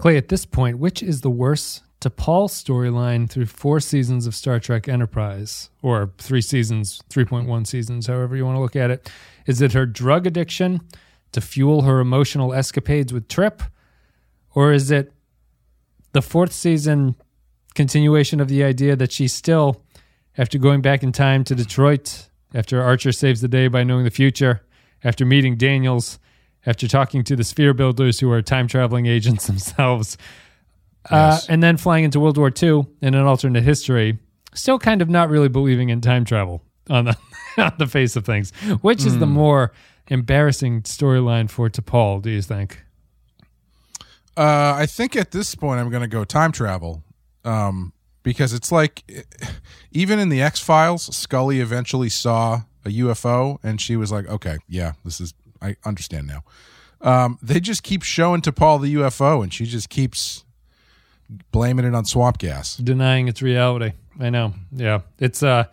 Clay, at this point, which is the worst T'Pol storyline through four seasons of Star Trek Enterprise, or three seasons, 3.1 seasons, however you want to look at it? Is it her drug addiction to fuel her emotional escapades with Trip? Or is it the fourth season continuation of the idea that she's still, after going back in time to Detroit, after Archer saves the day by knowing the future, after meeting Daniels, after talking to the sphere builders who are time traveling agents themselves, uh, and then flying into World War II in an alternate history, still kind of not really believing in time travel on the on the face of things. Which is the more embarrassing storyline for T'Pol? Do you think? Uh, I think at this point I'm going to go time travel, um, because it's like even in the X Files, Scully eventually saw a UFO and she was like, "Okay, yeah, this is I understand now." Um, they just keep showing T'Pol the UFO, and she just keeps blaming it on swamp gas. denying its reality. I know. Yeah. It's uh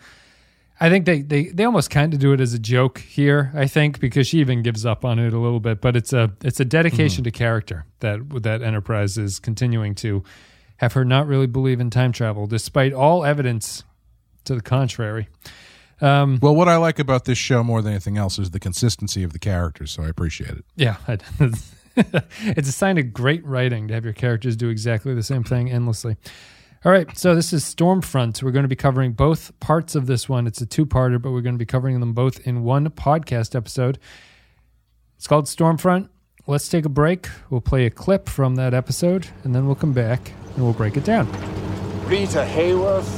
I think they they they almost kind of do it as a joke here, I think, because she even gives up on it a little bit, but it's a it's a dedication to character that that Enterprise is continuing to have her not really believe in time travel despite all evidence to the contrary. Um Well, what I like about this show more than anything else is the consistency of the characters, so I appreciate it. yeah, I- it's a sign of great writing to have your characters do exactly the same thing endlessly. All right, so this is Stormfront. We're going to be covering both parts of this one. It's a two-parter, but we're going to be covering them both in one podcast episode. It's called Stormfront. Let's take a break. We'll play a clip from that episode, and then we'll come back and we'll break it down. Rita Hayworth,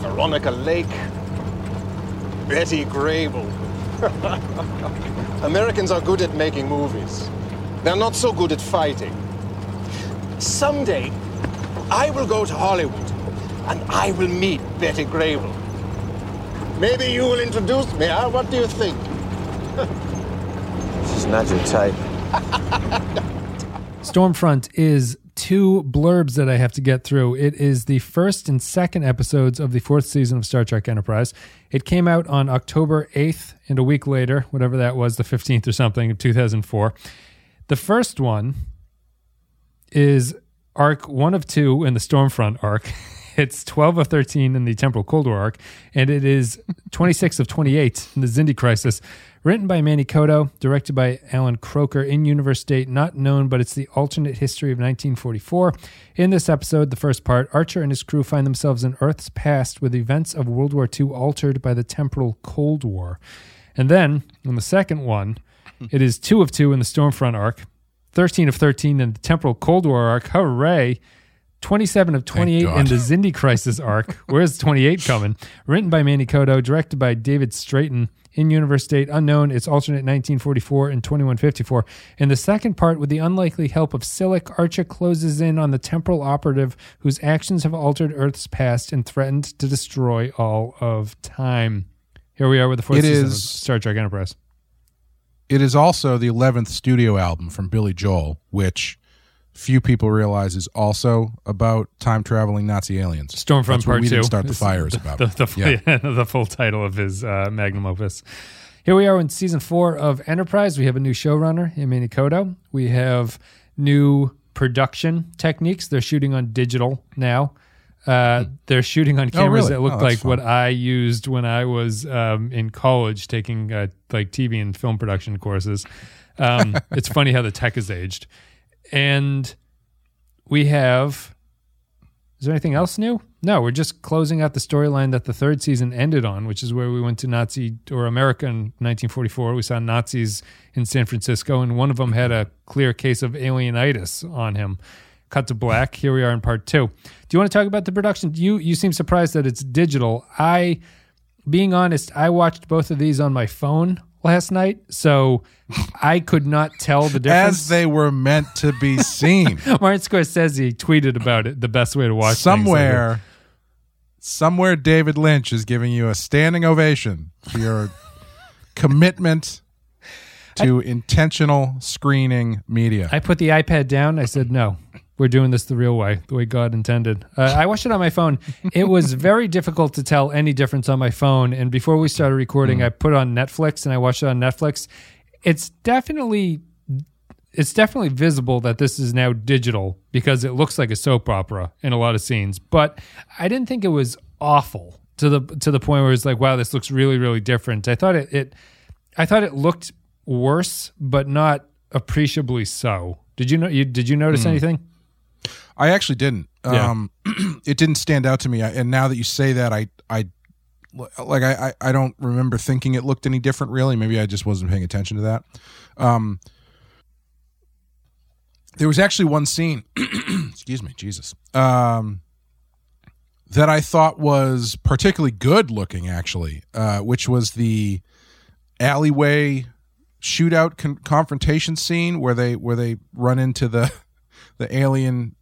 Veronica Lake, Betty Grable. Americans are good at making movies. They're not so good at fighting. Someday, I will go to Hollywood and I will meet Betty Grable. Maybe you will introduce me, huh? What do you think? She's not your type. Stormfront is two blurbs that I have to get through. It is the first and second episodes of the fourth season of Star Trek Enterprise. It came out on October 8th, and a week later, whatever that was, the 15th or something of 2004. The first one is arc one of two in the Stormfront arc. It's 12 of 13 in the Temporal Cold War arc, and it is 26 of 28 in the Xindi Crisis. Written by Manny Coto, directed by Allan Kroeker, in universe date not known, but it's the alternate history of 1944. In this episode, the first part, Archer and his crew find themselves in Earth's past with events of World War II altered by the Temporal Cold War. And then, in the second one, it is two of two in the Stormfront arc, 13 of 13 in the Temporal Cold War arc. Hooray! 27 of 28 in the Xindi Crisis arc. Where's 28 coming? Written by Manny Coto, directed by David Straiton. In universe date unknown, it's alternate 1944 and 2154. In the second part, with the unlikely help of Silik, Archer closes in on the temporal operative whose actions have altered Earth's past and threatened to destroy all of time. Here we are with the fourth It season of is- Star Trek Enterprise. It is also the 11th studio album from Billy Joel, which few people realize is also about time traveling Nazi aliens. Stormfront That's Part we Two. didn't start the fires about. The, the, Yeah. the full title of his uh, magnum opus. Here we are in season four of Enterprise. We have a new showrunner, Manny Coto. We have new production techniques. They're shooting on digital now. Uh, they're shooting on cameras really? that look Oh, like fun. what I used when I was um, in college taking uh, like TV and film production courses. Um, it's funny how the tech has aged. And we have is there anything else new? No, we're just closing out the storyline that the third season ended on, which is where we went to Nazi or America in 1944. We saw Nazis in San Francisco, and one of them had a clear case of alienitis on him. Cut to black. Here we are in part two. Do you want to talk about the production? You you seem surprised that it's digital. I, being honest, I watched both of these on my phone last night, so I could not tell the difference. As they were meant to be seen. Martin Scorsese tweeted about it. The best way to watch somewhere, somewhere, David Lynch is giving you a standing ovation for your commitment to intentional screening media. I put the iPad down. I said, no, we're doing this the real way, the way God intended. Uh, I watched it on my phone. It was very difficult to tell any difference on my phone. And before we started recording, I put on Netflix and I watched it on Netflix. It's definitely it's definitely visible that this is now digital because it looks like a soap opera in a lot of scenes. But I didn't think it was awful to the to the point where it's like, wow, this looks really really different. I thought it, it I thought it looked worse, but not appreciably so. Did you know? You did you notice anything? I actually didn't. Yeah. Um, it didn't stand out to me. I, and now that you say that, I, I, like, I, I I don't remember thinking it looked any different. Really, maybe I just wasn't paying attention to that. Um, there was actually one scene. excuse me, Jesus. Um, that I thought was particularly good looking, actually, uh, which was the alleyway shootout con- confrontation scene where they where they run into the the alien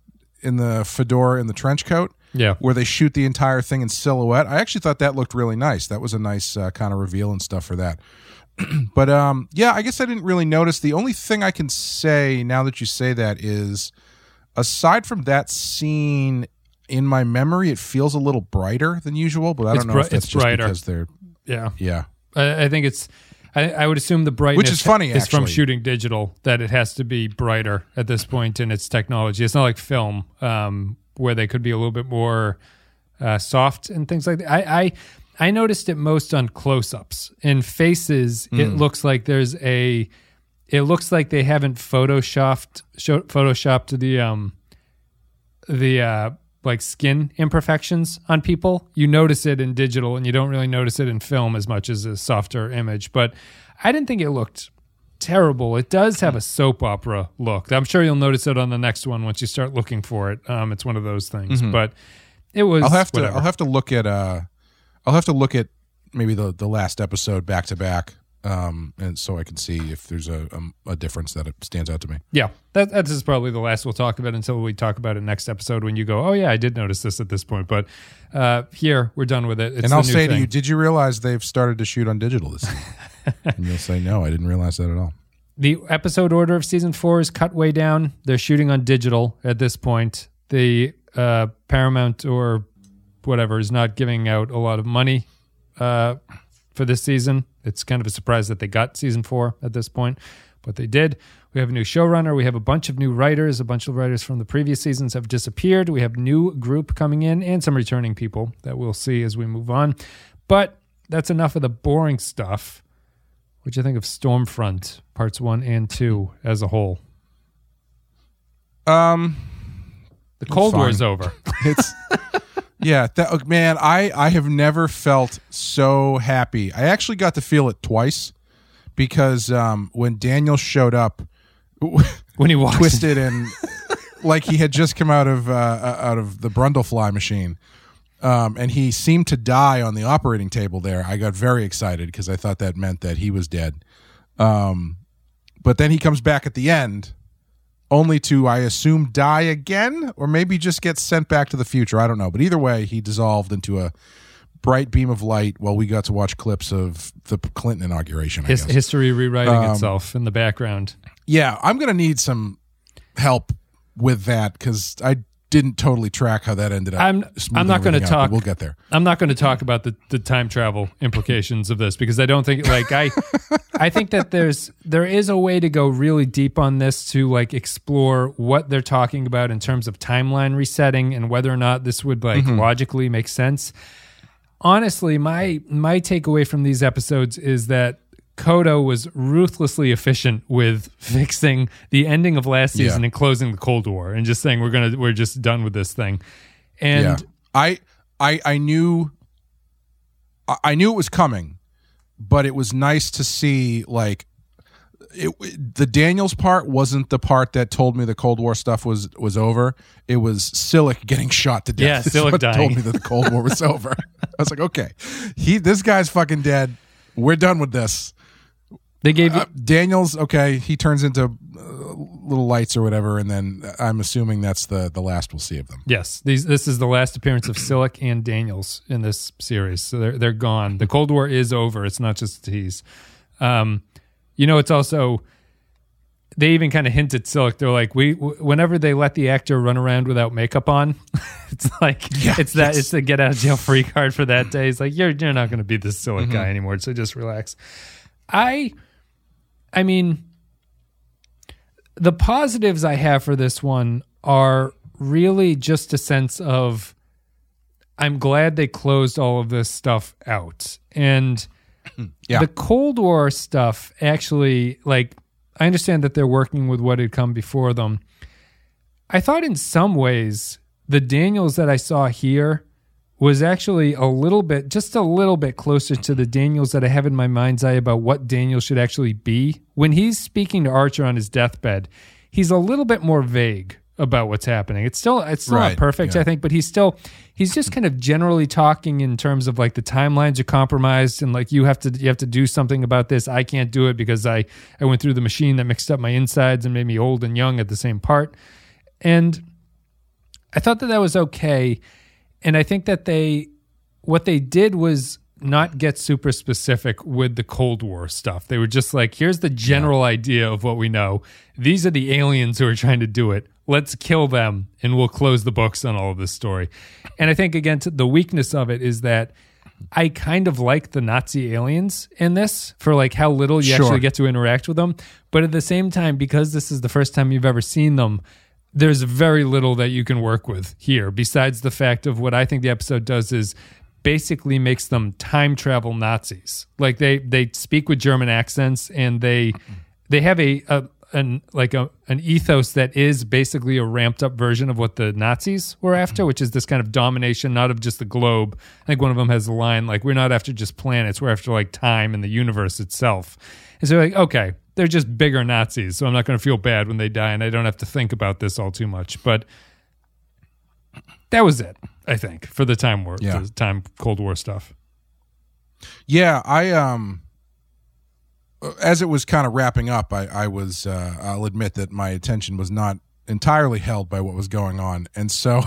in the fedora in the trench coat Yeah. where they shoot the entire thing in silhouette. I actually thought that looked really nice. That was a nice uh, kind of reveal and stuff for that. but um, yeah, I guess I didn't really notice. The only thing I can say now that you say that is, aside from that scene in my memory, it feels a little brighter than usual. But I don't know bri- if that's it's just brighter. because they're Yeah. yeah. I, I think it's. I, I would assume the brightness, which is funny, is from shooting digital. That it has to be brighter at this point in its technology. It's not like film, um, where they could be a little bit more uh, soft and things like that. I, I I noticed it most on close-ups. In faces, it Hmm. looks like there's a. It looks like they haven't photoshopped photoshopped the um the uh like skin imperfections on people. You notice it in digital and you don't really notice it in film as much as a softer image. But I didn't think it looked terrible. It does have a soap opera look. I'm sure you'll notice it on the next one once you start looking for it. Um, it's one of those things. But it was Mm-hmm. I'll have to whatever. I'll have to look at uh I'll have to look at maybe the the last episode back to back um and so I can see if there's a a, a difference that it stands out to me. Yeah, that that is probably the last we'll talk about until we talk about it next episode when you go, oh yeah, I did notice this at this point, but uh, here we're done with it. It's and I'll say to you, did you realize they've started to shoot on digital this season? and you'll say, no, I didn't realize that at all. the episode order of season four is cut way down. They're shooting on digital at this point. The uh, Paramount or whatever is not giving out a lot of money uh, for this season. It's kind of a surprise that they got season four at this point, but they did. We have a new showrunner. We have a bunch of new writers. A bunch of writers from the previous seasons have disappeared. We have new group coming in and some returning people that we'll see as we move on. But that's enough of the boring stuff. What do you think of Stormfront parts one and two as a whole? Um The Cold. War is over. it's yeah that oh, man i i have never felt so happy i actually got to feel it twice because um when daniel showed up when he walks, twisted and like he had just come out of uh, uh, out of the Brundlefly machine, um, and he seemed to die on the operating table. There, I got very excited because I thought that meant that he was dead. Um, but then he comes back at the end, only to I assume die again, or maybe just get sent back to the future. I don't know, but either way, he dissolved into a bright beam of light while we got to watch clips of the Clinton inauguration. I his, history rewriting Um, itself in the background. Yeah, I'm gonna need some help with that because I didn't totally track how that ended up. I'm- I'm not everything out, talk- We'll get there. I'm not going to talk about the, the time travel implications of this because I don't think like I I think that there's there is a way to go really deep on this to like explore what they're talking about in terms of timeline resetting and whether or not this would like mm-hmm. logically make sense. Honestly, my my takeaway from these episodes is that Coto was ruthlessly efficient with fixing the ending of last season Yeah. and closing the Cold War and just saying we're gonna we're just done with this thing. And yeah, I I I knew I- knew it was coming, but it was nice to see like. It, the Daniels part wasn't the part that told me the Cold War stuff was was over. It was Silik getting shot to death. Yeah, Silik dying. told me that the Cold War was over. I was like, okay, he this guy's fucking dead. We're done with this. They gave you Uh, Daniels, okay, he turns into uh, little lights or whatever, and then I'm assuming that's the the last we'll see of them. Yes, these this is the last appearance of Silik and Daniels in this series. So they're they're gone. The Cold War is over. It's not just a tease. Um, you know, it's also they even kind of hint at Silik. They're like, we w- whenever they let the actor run around without makeup on, it's like Yeah, it's that yes. it's the get out of jail free card for that day. It's like you're you're not going to be this Silic Mm-hmm. guy anymore. So just relax. I, I mean, the positives I have for this one are really just a sense of I'm glad they closed all of this stuff out. And Yeah. the Cold War stuff actually, like, I understand that they're working with what had come before them. I thought in some ways the Daniels that I saw here was actually a little bit, just a little bit closer to the Daniels that I have in my mind's eye about what Daniel should actually be. When he's speaking to Archer on his deathbed, he's a little bit more vague about what's happening. It's still it's still Right, not perfect, yeah. I think, but he's still he's just kind of generally talking in terms of like the timelines are compromised and like you have to you have to do something about this. I can't do it because I I went through the machine that mixed up my insides and made me old and young at the same part. And I thought that that was okay. And I think that they, what they did was not get super specific with the Cold War stuff. They were just like, here's the general idea of what we know. These are the aliens who are trying to do it. Let's kill them and we'll close the books on all of this story. And I think, again, the weakness of it is that I kind of like the Nazi aliens in this for like how little you Sure. actually get to interact with them. But at the same time, because this is the first time you've ever seen them, there's very little that you can work with here besides the fact of what I think the episode does is basically makes them time travel Nazis. Like they they speak with German accents and they they have a, a an like a an ethos that is basically a ramped up version of what the Nazis were after, mm-hmm. which is this kind of domination, not of just the globe. I think one of them has a line like, "We're not after just planets; we're after like time and the universe itself." And so, like, okay, they're just bigger Nazis, so I'm not going to feel bad when they die, and I don't have to think about this all too much. But that was it, I think, for the time war, Yeah. the time Cold War stuff. Yeah, I um as it was kind of wrapping up, I, I was uh, I'll admit that my attention was not entirely held by what was going on. And so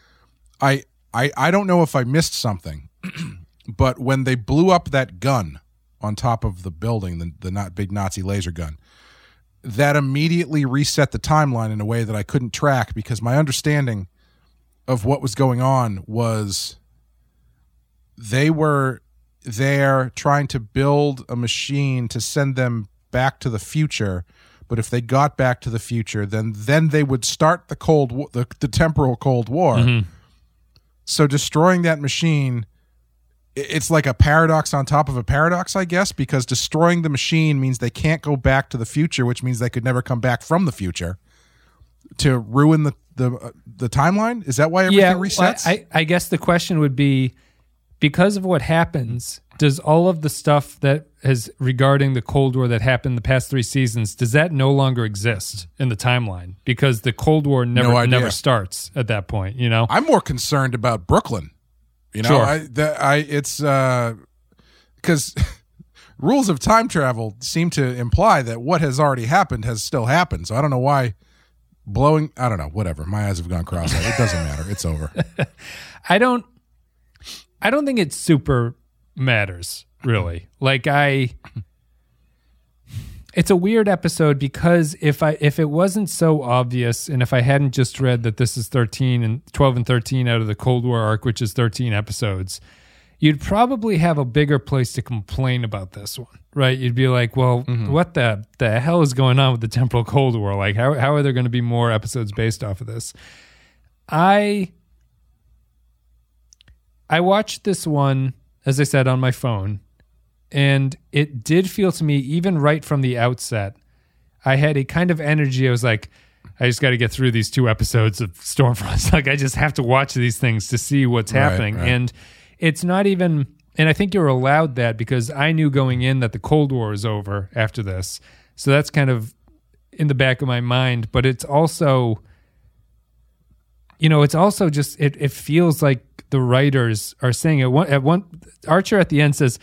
I I I don't know if I missed something, but when they blew up that gun on top of the building, the the not big Nazi laser gun, that immediately reset the timeline in a way that I couldn't track because my understanding of what was going on was they were there trying to build a machine to send them back to the future. But if they got back to the future then then they would start the cold the, the temporal cold war. Mm-hmm. So destroying that machine it's like a paradox on top of a paradox i guess because destroying the machine means they can't go back to the future which means they could never come back from the future to ruin the the uh, the timeline is that why everything well, resets I, I guess the question would be because of what happens, does all of the stuff that is regarding the Cold War that happened the past three seasons, does that no longer exist in the timeline? Because the Cold War never No never starts at that point, you know? I'm more concerned about Brooklyn. You know, Sure. I, the, I it's uh, because rules of time travel seem to imply that what has already happened has still happened. So I don't know why blowing. I don't know. Whatever. My eyes have gone cross-eyed. It doesn't matter. It's over. I don't I don't think it super matters really. Like I it's a weird episode because if I if it wasn't so obvious and if I hadn't just read that this is 13 and 12 and 13 out of the Cold War arc which is 13 episodes, you'd probably have a bigger place to complain about this one. Right? You'd be like, "Well, mm-hmm. what the the hell is going on with the temporal Cold War? Like how how are there going to be more episodes based off of this?" I I watched this one, as I said, on my phone, and it did feel to me, even right from the outset, I had a kind of energy. I was like, I just got to get through these two episodes of Stormfront. like, I just have to watch these things to see what's Right, happening. right. And it's not even, and I think you're allowed that because I knew going in that the Cold War is over after this. So that's kind of in the back of my mind. But it's also, you know, it's also just it, it feels like the writers are saying it. One, at one, Archer at the end says,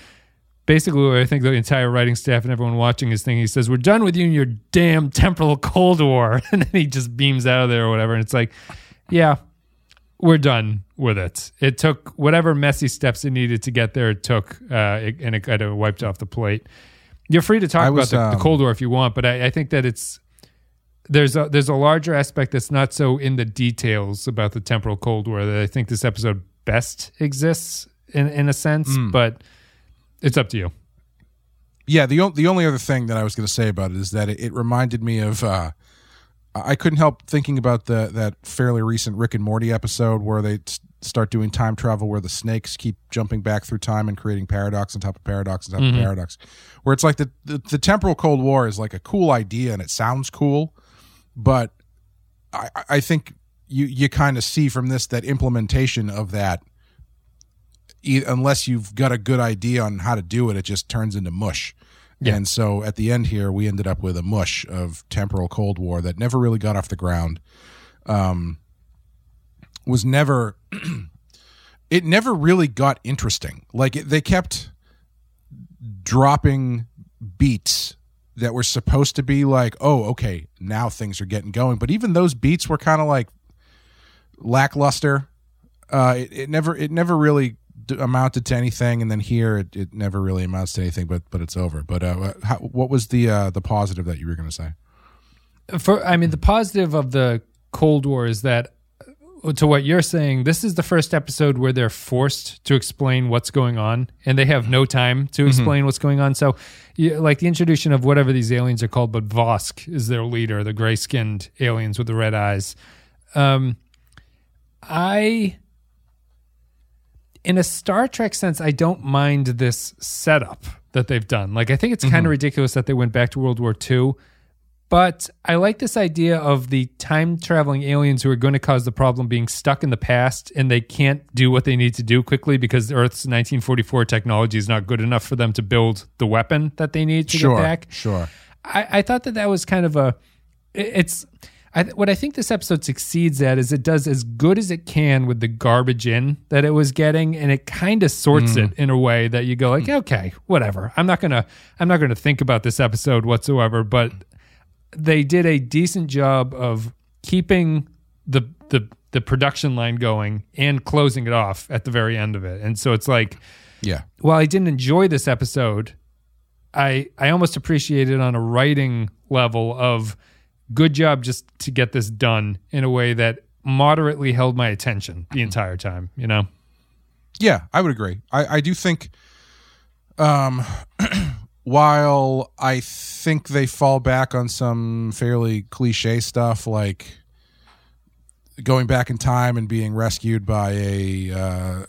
basically, what I think the entire writing staff and everyone watching is thinking. He says, "We're done with you and your damn temporal Cold War," and then he just beams out of there or whatever. And it's like, yeah, we're done with it. It took whatever messy steps it needed to get there. It took, uh, it, and it kind of wiped off the plate. You're free to talk I about was, the, the um, Cold War if you want, but I, I think that it's there's a there's a larger aspect that's not so in the details about the temporal Cold War that I think this episode best exists in in a sense, Hmm. but it's up to you. Yeah, the o- the only other thing that I was going to say about it is that it, it reminded me of uh, I couldn't help thinking about the that fairly recent Rick and Morty episode where they s- start doing time travel, where the snakes keep jumping back through time and creating paradox on top of paradox on top of paradox. Where it's like the, the the temporal Cold War is like a cool idea and it sounds cool, but I, I- I think you you kind of see from this that implementation of that. Unless you've got a good idea on how to do it, it just turns into mush. Yeah. And so at the end here, we ended up with a mush of temporal Cold War that never really got off the ground. Um, was never, it never really got interesting. Like it, they kept dropping beats that were supposed to be like, oh, okay, now things are getting going. But even those beats were kind of like lackluster. Uh, it, it never, it never really amounted to anything. And then here, it, it never really amounts to anything. But but it's over. But uh, how, what was the uh, the positive that you were going to say? for I mean the positive of the Cold War is that uh, to what you're saying, this is the first episode where they're forced to explain what's going on, and they have no time to explain what's going on. So, you, like the introduction of whatever these aliens are called, but Vosk is their leader, the gray skinned aliens with the red eyes. Um, I, in a Star Trek sense, I don't mind this setup that they've done. Like, I think it's kind of mm-hmm. ridiculous that they went back to World War II. But I like this idea of the time traveling aliens who are going to cause the problem being stuck in the past and they can't do what they need to do quickly because Earth's 1944 technology is not good enough for them to build the weapon that they need to Sure, get back. sure. I, I thought that that was kind of a. it- It's. I, what I think this episode succeeds at is it does as good as it can with the garbage in that it was getting, and it kind of sorts hmm. it in a way that you go like, hmm. okay, whatever. I'm not gonna. I'm not gonna think about this episode whatsoever. But they did a decent job of keeping the the the production line going and closing it off at the very end of it. And so it's like Yeah. while I didn't enjoy this episode, I I almost appreciate it on a writing level of good job just to get this done in a way that moderately held my attention the entire time, you know? Yeah, I would agree. I, I do think, um, while I think they fall back on some fairly cliche stuff like going back in time and being rescued by a uh,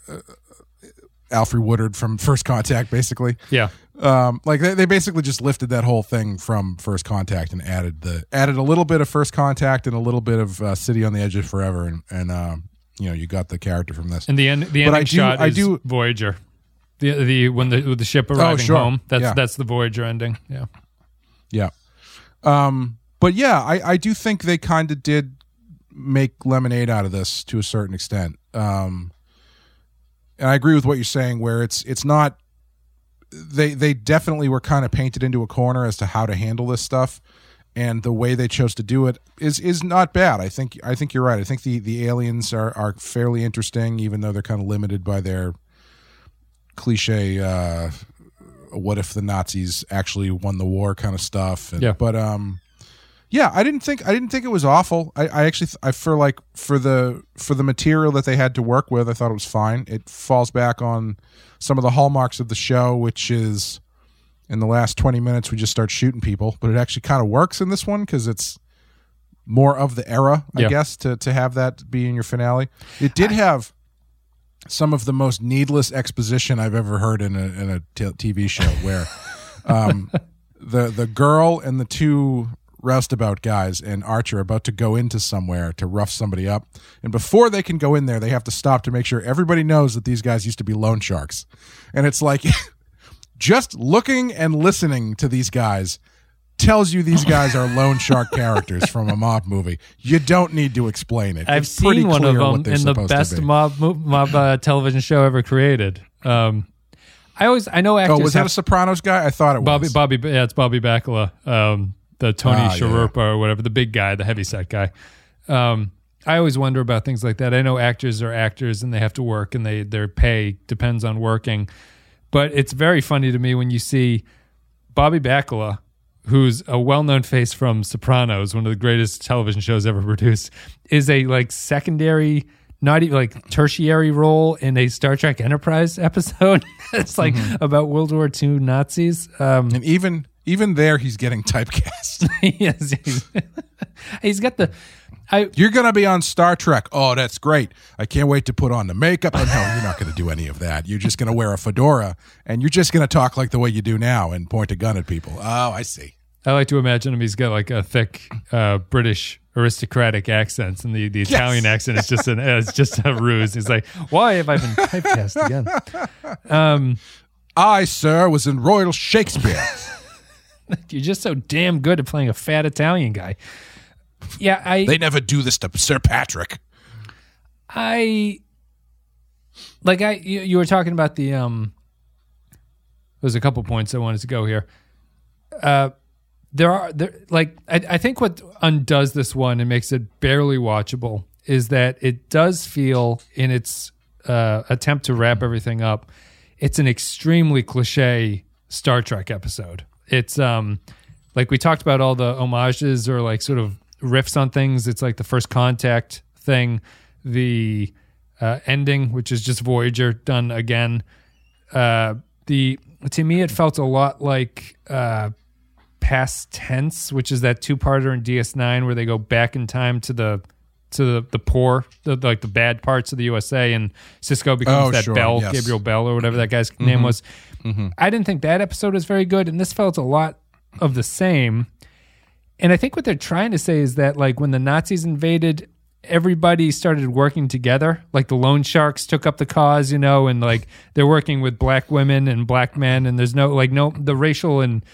Alfred Woodard from First Contact, basically. Yeah. Um, like they, they basically just lifted that whole thing from First Contact and added the added a little bit of First Contact and a little bit of uh, City on the Edge of Forever, and and um, you know you got the character from this. And the end the But ending I do- shot I is do- Voyager. The the when the the ship arriving sure. home. That's Yeah. that's the Voyager ending. Yeah. Yeah. Um, but yeah, I, I do think they kind of did make lemonade out of this to a certain extent. Um, and I agree with what you're saying, where it's it's not they they definitely were kind of painted into a corner as to how to handle this stuff, and the way they chose to do it is is not bad. I think I think you're right. I think the the aliens are are fairly interesting, even though they're kind of limited by their cliche. Uh, what if the Nazis actually won the war kind of stuff. And, Yeah. But um, yeah, I didn't think I didn't think it was awful. I, I actually th- I feel like for the for the material that they had to work with, I thought it was fine. It falls back on some of the hallmarks of the show, which is in the last twenty minutes we just start shooting people, but it actually kind of works in this one because it's more of the era, I Yeah. guess, to to have that be in your finale. It did have some of the most needless exposition I've ever heard in a in a t- TV show, where um, the the girl and the two roustabout guys and Archer about to go into somewhere to rough somebody up, and before they can go in there, they have to stop to make sure everybody knows that these guys used to be loan sharks, and it's like just looking and listening to these guys tells you these guys are loan shark characters from a mob movie. You don't need to explain it. I've It's pretty seen one of them in the best be. mob mob uh, television show ever created. Um, I always I know actors Oh, was that have a Sopranos guy? I thought it Bobby was. Bobby yeah it's Bobby Bacala, um, the Tony Ah, yeah. Or whatever the big guy, the heavy set guy. Um, I always wonder about things like that. I know actors are actors and they have to work and they their pay depends on working, but it's very funny to me when you see Bobby Bacala, who's a well-known face from Sopranos, one of the greatest television shows ever produced, is a like secondary, not even like tertiary role in a Star Trek Enterprise episode. it's like about World War II Nazis. Um, and even even there he's getting typecast. yes, he's, he's got the. I You're gonna be on Star Trek. Oh, that's great. I can't wait to put on the makeup. Oh, no, you're not gonna do any of that. You're just gonna wear a fedora and you're just gonna talk like the way you do now and point a gun at people. Oh, I see. I like to imagine him. He's got like a thick uh, British aristocratic accent, and the, the Italian accent is just an it's just a ruse. He's like, why have I been typecast again? Um, I, sir, was in Royal Shakespeare. you're just so damn good at playing a fat Italian guy. Yeah, I they never do this to Sir Patrick. I like I you, you were talking about the um there's a couple points I wanted to go here. Uh there are there like I, I think what undoes this one and makes it barely watchable is that it does feel in its uh attempt to wrap everything up, it's an extremely cliche Star Trek episode. It's um like we talked about all the homages or like sort of riffs on things. It's like the first contact thing, the uh, ending, which is just Voyager done again. Uh, the to me, it felt a lot like uh, past tense, which is that two parter in DS9 where they go back in time to the to the, the poor, the, like the bad parts of the USA, and Sisko becomes Oh, that sure, Bell, yes. Gabriel Bell, or whatever that guy's mm-hmm. name was. Mm-hmm. I didn't think that episode was very good, and this felt a lot of the same. And I think what they're trying to say is that like when the Nazis invaded, everybody started working together. Like the loan sharks took up the cause, you know, and like they're working with black women and black men, and there's no like no the racial and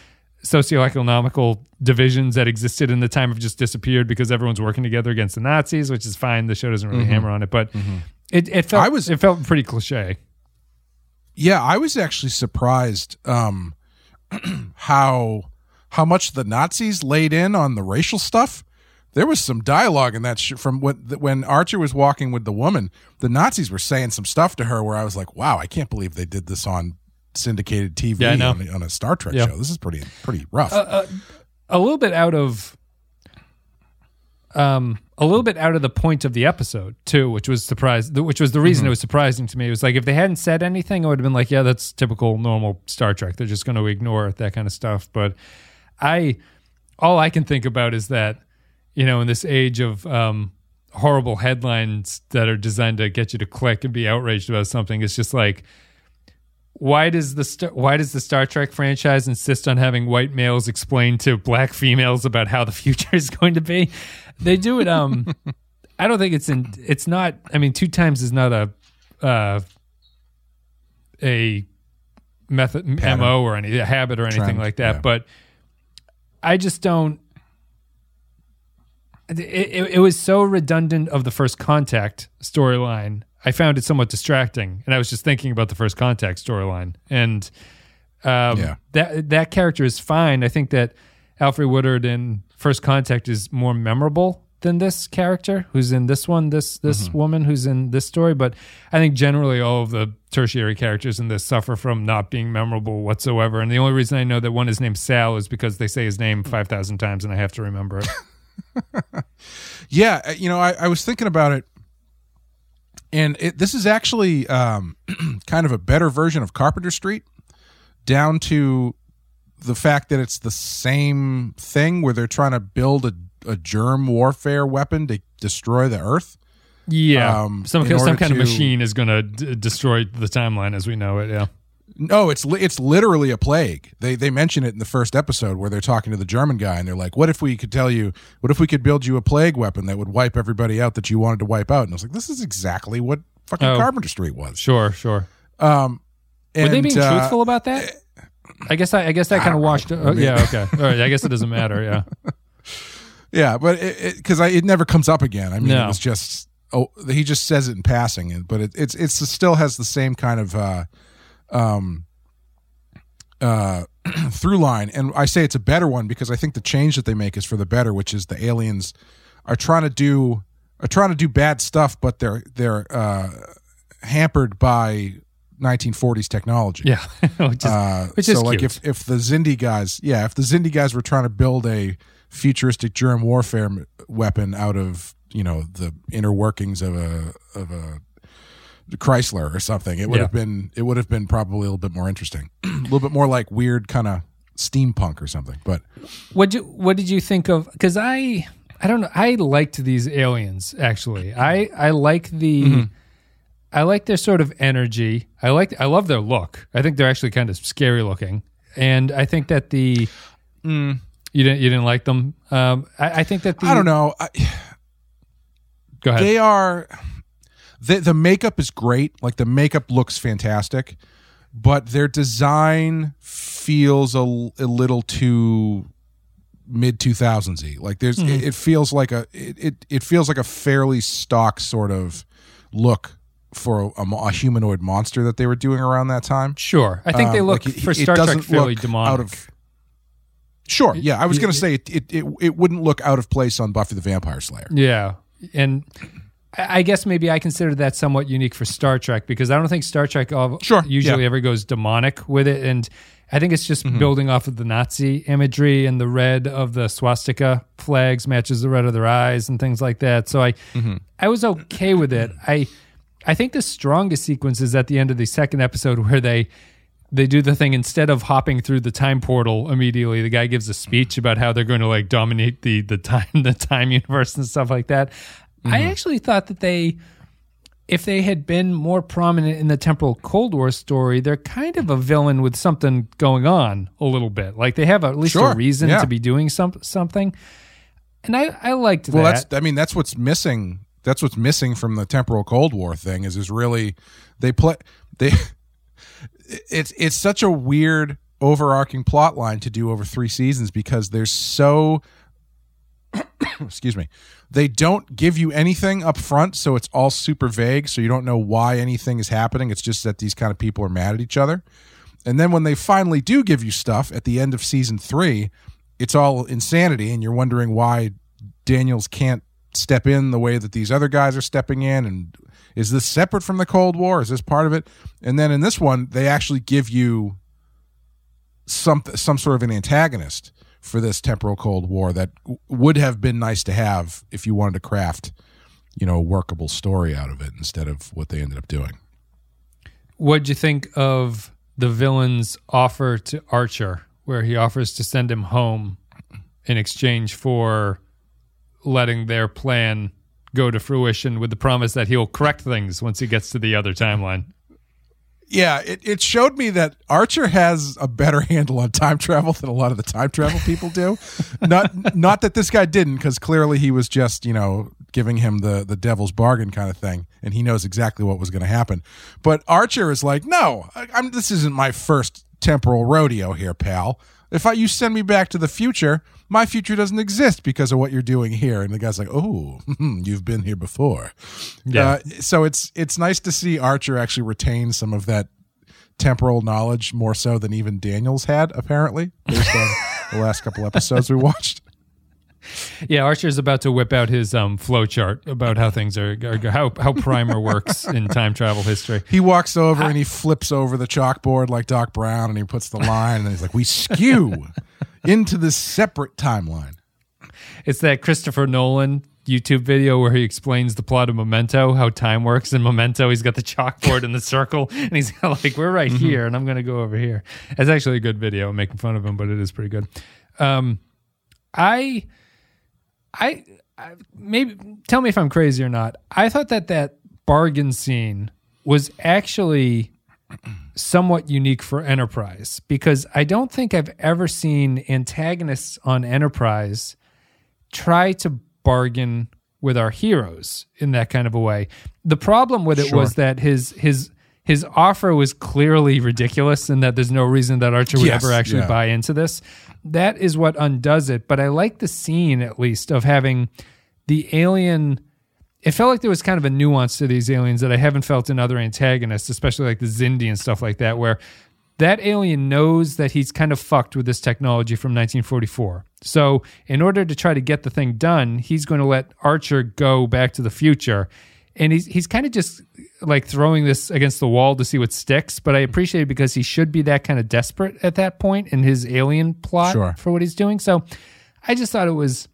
socioeconomical divisions that existed in the time have just disappeared because everyone's working together against the Nazis, which is fine. The show doesn't really hammer on it, but it, it felt I was- it felt pretty cliche. Yeah, I was actually surprised um, how how much the Nazis laid in on the racial stuff. There was some dialogue in that sh- from when when Archer was walking with the woman. The Nazis were saying some stuff to her where I was like, "Wow, I can't believe they did this on syndicated TV Yeah, I know. on, on a Star Trek Yeah. show. This is pretty pretty rough." a little bit out of um a little bit out of the point of the episode too which was surprised which was the reason it was surprising to me it was like if they hadn't said anything i would have been like yeah that's typical normal star trek they're just going to ignore that kind of stuff but i all i can think about is that you know in this age of um horrible headlines that are designed to get you to click and be outraged about something it's just like why does the Star- why does the Star Trek franchise insist on having white males explain to black females about how the future is going to be? They do it. Um, I don't think it's in. It's not. I mean, two times is not a uh, a method mo or any a habit or anything Trend, like that. yeah. But I just don't. It, it, it was so redundant of the first contact storyline. I found it somewhat distracting, and I was just thinking about the first contact storyline. And um, Yeah. that that character is fine. I think that Alfred Woodard in First Contact is more memorable than this character who's in this one. This this woman who's in this story. But I think generally all of the tertiary characters in this suffer from not being memorable whatsoever. And the only reason I know that one is named Sal is because they say his name five thousand times, and I have to remember it. Yeah, uh, you know, I, I was thinking about it, and it, this is actually um, kind of a better version of Carpenter Street, down to the fact that it's the same thing where they're trying to build a, a germ warfare weapon to destroy the Earth. Yeah, Um, some some kind of machine is going to d- destroy the timeline as we know it. Yeah. No, it's li- it's literally a plague. They they mention it in the first episode where they're talking to the German guy and they're like, "What if we could tell you? What if we could build you a plague weapon that would wipe everybody out that you wanted to wipe out?" And I was like, "This is exactly what fucking Oh. Carpenter Street was." Sure, sure. Um, Were they being uh, truthful about that? I guess I, I guess that kind of washed. Oh, yeah, okay, all right. I guess it doesn't matter. Yeah, Yeah, but because it, it never comes up again. I mean, No. it was just oh, he just says it in passing, and but it, it's it's it still has the same kind of uh, um, uh, through line. And I say it's a better one because I think the change that they make is for the better, which is the aliens are trying to do are trying to do bad stuff, but they're they're uh, hampered by 1940s technology. yeah, which is Uh, which so is like if if the Xindi guys, yeah, if the Xindi guys were trying to build a futuristic germ warfare weapon out of you know the inner workings of a of a Chrysler or something, it would Yeah. have been it would have been probably a little bit more interesting, a little bit more like weird kind of steampunk or something. But What you what did you think of? Because I I don't know. I liked these aliens actually. I I like the. I like their sort of energy. I like. I love their look. I think they're actually kind of scary looking, and I think that the you didn't you didn't like them. Um, I, I think that the I don't know. I, Go ahead. they are the the makeup is great. Like the makeup looks fantastic, but their design feels a, a little too mid 2000s like there's it, it feels like a it, it it feels like a fairly stock sort of look for a, mo- a humanoid monster that they were doing around that time sure. I think they Um, look like, it- for Star Trek fairly demonic. out of sure yeah i was gonna say it, it it it wouldn't look out of place on buffy the vampire slayer Yeah, and I guess maybe I consider that somewhat unique for Star Trek because I don't think Star Trek all, Sure, usually yeah. ever goes demonic with it, and I think it's just Mm-hmm. building off of the Nazi imagery and the red of the swastika flags matches the red of their eyes and things like that. So I Mm-hmm. I was okay with it. I I think the strongest sequence is at the end of the second episode where they they do the thing instead of hopping through the time portal immediately the guy gives a speech about how they're going to like dominate the the time the time universe and stuff like that i mm-hmm. actually thought that they if they had been more prominent in the temporal cold war story they're kind of a villain with something going on a little bit like they have at least Sure, a reason yeah. to be doing some, something and i i liked Well, that that's I mean that's what's missing. That's what's missing from the temporal Cold War thing is is really they play they. It's it's such a weird overarching plot line to do over three seasons because there's so. excuse me. They don't give you anything up front, so it's all super vague. So you don't know why anything is happening. It's just that these kind of people are mad at each other. And then when they finally do give you stuff at the end of season three, it's all insanity, and you're wondering why Daniels can't step in the way that these other guys are stepping in. And is this separate from the Cold War? Is this part of it? And then in this one, they actually give you some some sort of an antagonist for this temporal Cold War that would have been nice to have if you wanted to craft, you know, a workable story out of it instead of what they ended up doing. What'd you think of the villain's offer to Archer, where he offers to send him home in exchange for letting their plan go to fruition with the promise that he'll correct things once he gets to the other timeline? Yeah, it, it showed me that Archer has a better handle on time travel than a lot of the time travel people do. not not that this guy didn't, because clearly he was just you know giving him the the devil's bargain kind of thing, and he knows exactly what was going to happen. But Archer is like, no, I, I'm this isn't my first temporal rodeo here, pal. If I, you send me back to the future, my future doesn't exist because of what you're doing here. And the guy's like, "Oh, you've been here before." Yeah. Uh, so it's it's nice to see Archer actually retain some of that temporal knowledge more so than even Daniels had apparently based on the last couple episodes we watched. Yeah, Archer's about to whip out his um, flow chart about how things are, are how how Primer works in time travel history. He walks over and he flips over the chalkboard like Doc Brown and he puts the line and he's like, "We skew into this separate timeline." It's that Christopher Nolan YouTube video where he explains the plot of Memento, how time works in Memento. He's got the chalkboard in the circle, and he's like, "We're right here, and I'm going to go over here." It's actually a good video. I'm making fun of him, but it is pretty good. Um, I, I, I, maybe tell me if I'm crazy or not. I thought that that bargain scene was actually somewhat unique for Enterprise because I don't think I've ever seen antagonists on Enterprise try to bargain with our heroes in that kind of a way. The problem with it Sure. was that his his his offer was clearly ridiculous and that there's no reason that Archer would Yes, ever actually yeah. buy into this. That is what undoes it, but I like the scene at least of having the alien it felt like there was kind of a nuance to these aliens that I haven't felt in other antagonists, especially like the Xindi and stuff like that, where that alien knows that he's kind of fucked with this technology from 1944. So, in order to try to get the thing done, he's going to let Archer go back to the future. And he's he's kind of just like throwing this against the wall to see what sticks. But I appreciate it because he should be that kind of desperate at that point in his alien plot Sure. for what he's doing. So, I just thought it was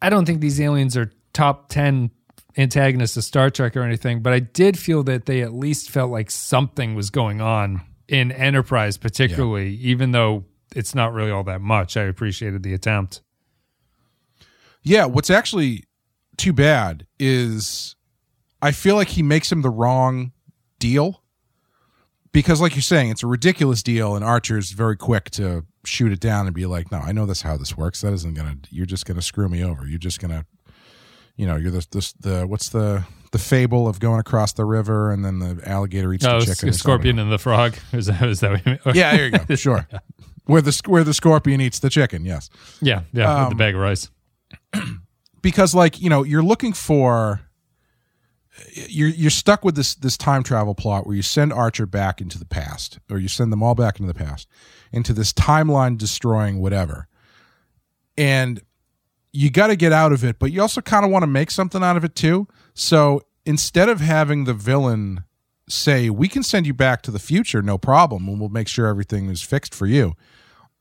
I don't think these aliens are top 10 antagonists of Star Trek or anything, but I did feel that they at least felt like something was going on in Enterprise, particularly, even though it's not really all that much. I appreciated the attempt. Yeah, what's actually too bad is I feel like he makes him the wrong deal because, like you're saying, it's a ridiculous deal, and Archer's very quick to shoot it down and be like, "No, I know this how this works. That isn't gonna. You're just gonna screw me over. You're just gonna, you know, you're the the, the what's the the fable of going across the river and then the alligator eats Oh, the chicken. or scorpion and the frog. Is that, is that what you mean? Yeah, there you go. Sure. Where the where the scorpion eats the chicken. Yes. yeah, yeah. with Um, the bag of rice. because like you know you're looking for you're you're stuck with this this time travel plot where you send Archer back into the past or you send them all back into the past into this timeline destroying whatever. And you got to get out of it but you also kind of want to make something out of it too. So instead of having the villain say we can send you back to the future no problem and we'll make sure everything is fixed for you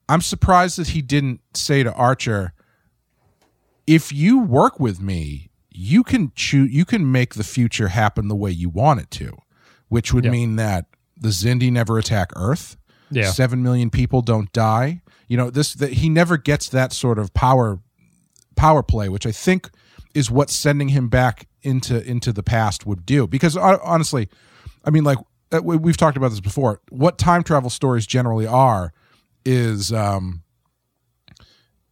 i'm surprised that he didn't say to archer if you work with me, you can choose. You can make the future happen the way you want it to, which would Yeah. mean that the Xindi never attack Earth. Yeah. seven million people don't die. You know this. That he never gets that sort of power power play, which I think is what sending him back into into the past would do. Because honestly, I mean, like uh, we- we've talked about this before. What time travel stories generally are is um,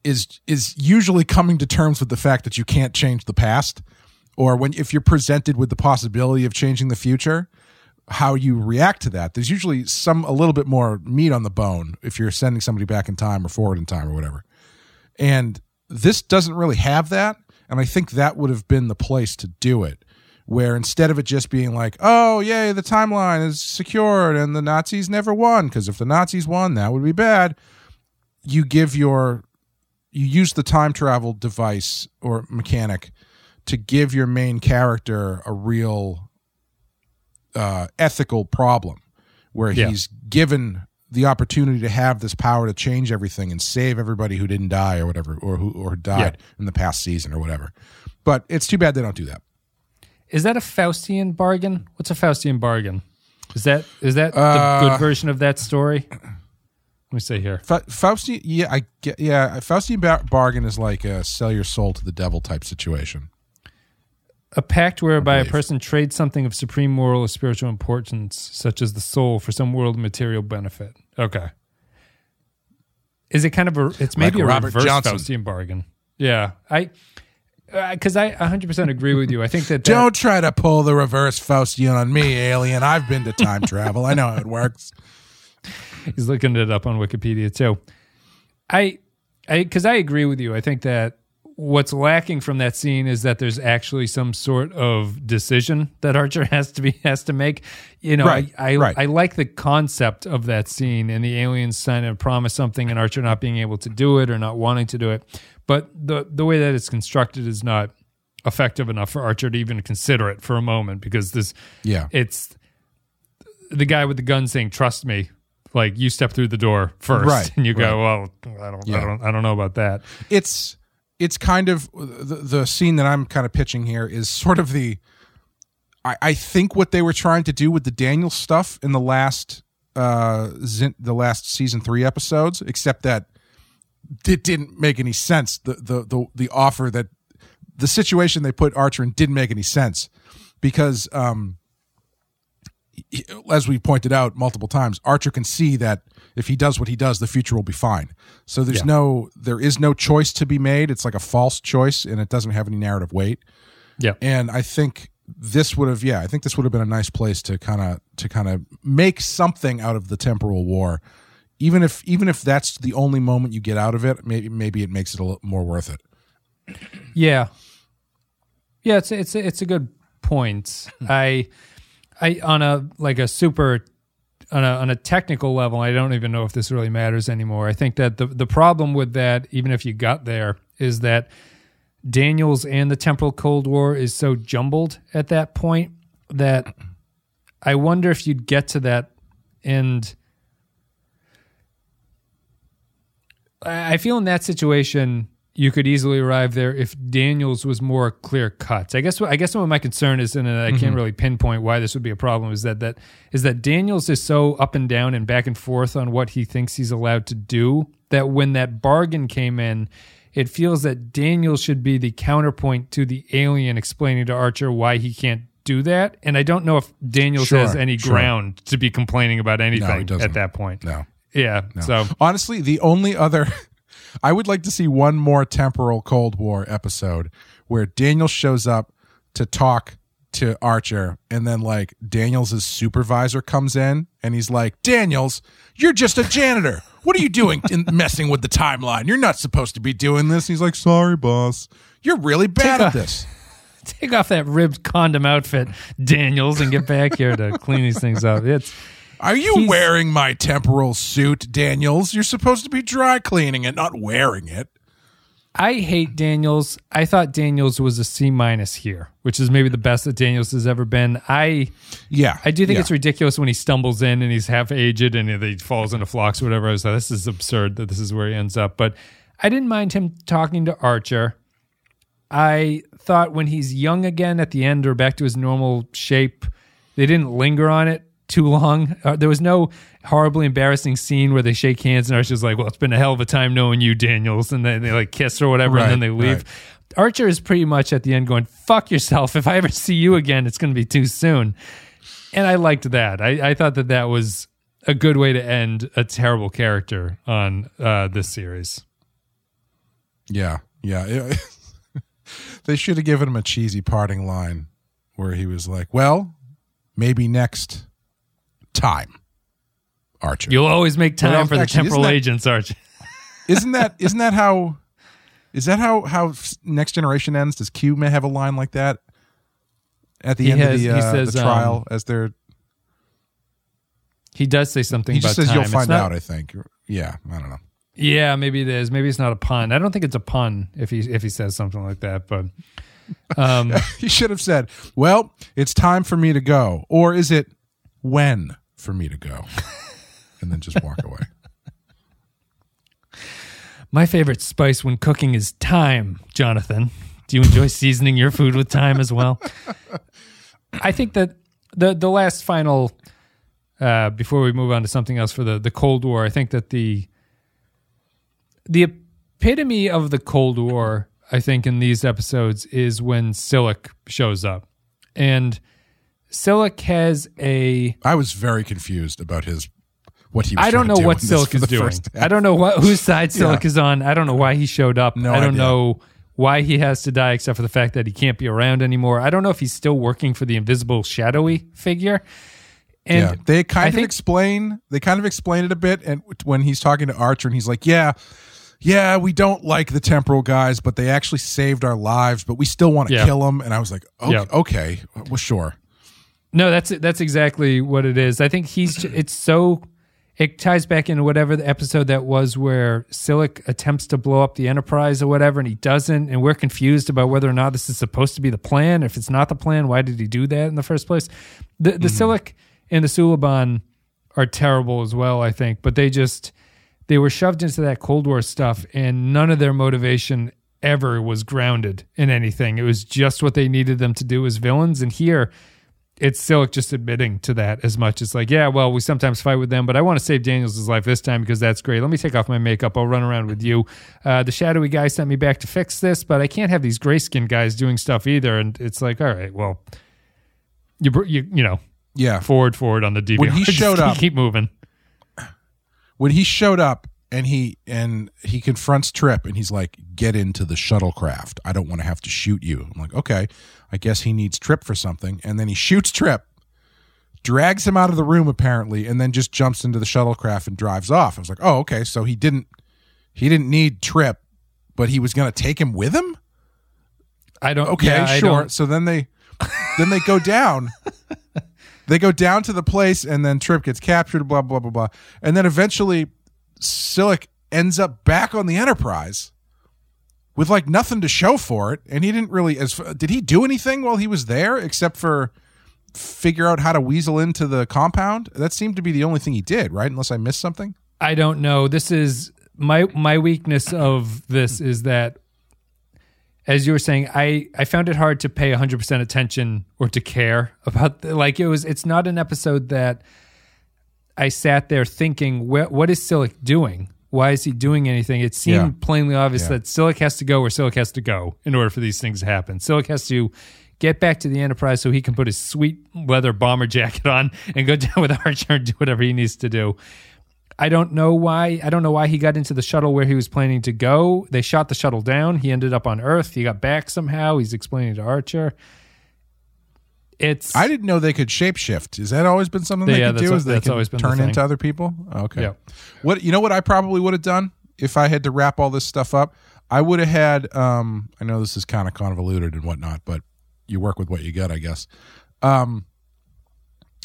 is is usually coming to terms with the fact that you can't change the past or when if you're presented with the possibility of changing the future how you react to that. There's usually some a little bit more meat on the bone if you're sending somebody back in time or forward in time or whatever. And this doesn't really have that. And i think that would have been the place to do it where instead of it just being like oh yay the timeline is secured and the nazis never won because if the nazis won that would be bad. You give your you use the time travel device or mechanic to give your main character a real uh, ethical problem where Yeah. he's given the opportunity to have this power to change everything and save everybody who didn't die or whatever or who or died in the past season or whatever but it's too bad they don't do that Is that a Faustian bargain? What's a Faustian bargain? Is that is that Uh, the good version of that story? Let me see here. Fa- Fausti, yeah, I get, yeah. Faustian bar- bargain is like a sell your soul to the devil type situation. A pact whereby a person trades something of supreme moral or spiritual importance, such as the soul, for some world material benefit. Okay. Is it kind of a? It's maybe Like a Robert reverse Johnson. Faustian bargain. Yeah, I uh, because I 100 percent agree with you. I think that, that Don't try to pull the reverse Faustian on me, alien. I've been to time travel. I know how it works. He's looking it up on Wikipedia too. I, I, because I agree with you. I think that what's lacking from that scene is that there's actually some sort of decision that Archer has to be has to make. You know, Right, I, I, right. I like the concept of that scene and the aliens signing and promise something and Archer not being able to do it or not wanting to do it. But the the way that it's constructed is not effective enough for Archer to even consider it for a moment because this Yeah. it's the guy with the gun saying trust me like you step through the door first Right, and you go well I don't, I don't I don't know about that. It's it's kind of the, the scene that I'm kind of pitching here is sort of the I, I think what they were trying to do with the Daniel stuff in the last uh Zin, the last season three episodes, except that it didn't make any sense. The the the the offer that the situation they put Archer in didn't make any sense because um as we pointed out multiple times, Archer can see that if he does what he does, the future will be fine. So there's Yeah. no there is no choice to be made. It's like a false choice and it doesn't have any narrative weight. yeah And I think this would have yeah, I think this would have been a nice place to kind of to kind of make something out of the temporal war. Even if even if that's the only moment you get out of it, maybe maybe it makes it a little more worth it. yeah yeah it's it's it's a good point I I on a like a super on a on a technical level I don't even know if this really matters anymore. I think that the the problem with that even if you got there is that Daniels and the temporal cold war is so jumbled at that point that I wonder if you'd get to that and I I feel in that situation you could easily arrive there if Daniels was more clear cut. I guess I guess what my concern is, and I can't mm-hmm. really pinpoint why this would be a problem, is that that is that Daniels is so up and down and back and forth on what he thinks he's allowed to do that when that bargain came in, it feels that Daniels should be the counterpoint to the alien explaining to Archer why he can't do that. And I don't know if Daniels Sure, has any sure. ground to be complaining about anything doesn't. at that point. No. Yeah. So Honestly, the only other I would like to see one more temporal Cold War episode where Daniel shows up to talk to Archer and then like Daniels' supervisor comes in and he's like, "Daniels, you're just a janitor. What are you doing in messing with the timeline? You're not supposed to be doing this." he's like, "Sorry, boss. You're really bad Take at a- this." take off that ribbed condom outfit, Daniels, and get back here to clean these things up. It's Are you He's- wearing my temporal suit, Daniels? You're supposed to be dry cleaning it, not wearing it. I hate Daniels. I thought Daniels was a C minus here, which is maybe the best that Daniels has ever been. I Yeah. I do think yeah. it's ridiculous when he stumbles in and he's half aged and he falls into Phlox or whatever. I was like, this is absurd that this is where he ends up. But I didn't mind him talking to Archer. I thought when he's young again at the end or back to his normal shape, they didn't linger on it too long. Uh, there was no horribly embarrassing scene where they shake hands and Archer's like, "Well, it's been a hell of a time knowing you, Daniels," and then they like kiss or whatever, and then they leave. right. Archer is pretty much at the end going, "Fuck yourself! If I ever see you again, it's going to be too soon." And I liked that. I, I thought that that was a good way to end a terrible character on uh, this series. Yeah, yeah. They should have given him a cheesy parting line where he was like, "Well, maybe next time, Archer." You'll always make time Well, for the actually, isn't temporal that- agents, Archer. isn't that isn't that how is that how how Next Generation ends? Does Q may have a line like that at the He end has- of the, uh, says, the trial um, as they're He does say something he about just says time. you'll find not- out. I think. Yeah, I don't know. Yeah, maybe it is. Maybe it's not a pun. I don't think it's a pun if he if he says something like that. But um, He should have said, "Well, it's time for me to go," or is it when for me to go, and then just walk away. my favorite spice when cooking is thyme. Jonathan, do you enjoy seasoning your food with thyme as well? I think that the the last final uh, before we move on to something else for the the Cold War, I think that the the epitome of the Cold War, I think, in these episodes is when Silik shows up, and Silik has a I was very confused about his what he. was I don't know do what Silik is doing. I don't know what whose side Silik Yeah. is on. I don't know why he showed up. No I don't idea. know why he has to die, except for the fact that he can't be around anymore. I don't know if he's still working for the invisible shadowy figure. And yeah, they kind I of think- explain. They kind of explain it a bit, and when he's talking to Archer, and he's like, "Yeah, yeah, we don't like the temporal guys, but they actually saved our lives, but we still want to Yeah. kill them." And I was like, "Okay, Yeah. okay well, sure." No, that's that's exactly what it is. I think he's it's so it ties back into whatever the episode that was where Silik attempts to blow up the Enterprise or whatever, and he doesn't, and we're confused about whether or not this is supposed to be the plan. If it's not the plan, why did he do that in the first place? The the mm-hmm. Silik and the Suliban are terrible as well, I think, but they just they were shoved into that Cold War stuff, and none of their motivation ever was grounded in anything. It was just what they needed them to do as villains, and here it's Silik just admitting to that as much as like, yeah, well, we sometimes fight with them, but I want to save Daniels' life this time because that's great. Let me take off my makeup. I'll run around with you. Uh, the shadowy guy sent me back to fix this, but I can't have these grayskin guys doing stuff either. And it's like, all right, well, you you you know, Yeah, forward forward on the DVR. When he showed up- keep moving. when he showed up and he and he confronts Trip and he's like, "Get into the shuttlecraft. I don't want to have to shoot you." I'm like, "Okay, I guess he needs Trip for something." And then he shoots Trip, drags him out of the room apparently, and then just jumps into the shuttlecraft and drives off. I was like, "Oh, okay, so he didn't he didn't need Trip, but he was going to take him with him." I don't. Okay, yeah, sure. don't- So then they then they go down. they go down to the place and then Trip gets captured, blah, blah, blah, blah. And then eventually Silik ends up back on the Enterprise with like nothing to show for it. And he didn't really as did he do anything while he was there except for figure out how to weasel into the compound? That seemed to be the only thing he did, right? Unless I missed something. I don't know. This is my my weakness of this is that as you were saying, I I found it hard to pay 100% attention or to care about the, like it was it's not an episode that I sat there thinking what is Silik doing? Why is he doing anything? It seemed Yeah. plainly obvious Yeah. that Silik has to go where Silik has to go in order for these things to happen. Silik has to get back to the Enterprise so he can put his sweet leather bomber jacket on and go down with Archer and do whatever he needs to do. I don't know why. I don't know why he got into the shuttle where he was planning to go. They shot the shuttle down. He ended up on Earth. He got back somehow. He's explaining to Archer. It's I didn't know they could shapeshift. Has that always been something they Yeah, could do? Is they can always been turn into other people? Okay. Yeah. What you know? What I probably would have done if I had to wrap all this stuff up, I would have had. Um, I know this is kind of convoluted and whatnot, but you work with what you get, I guess. Um,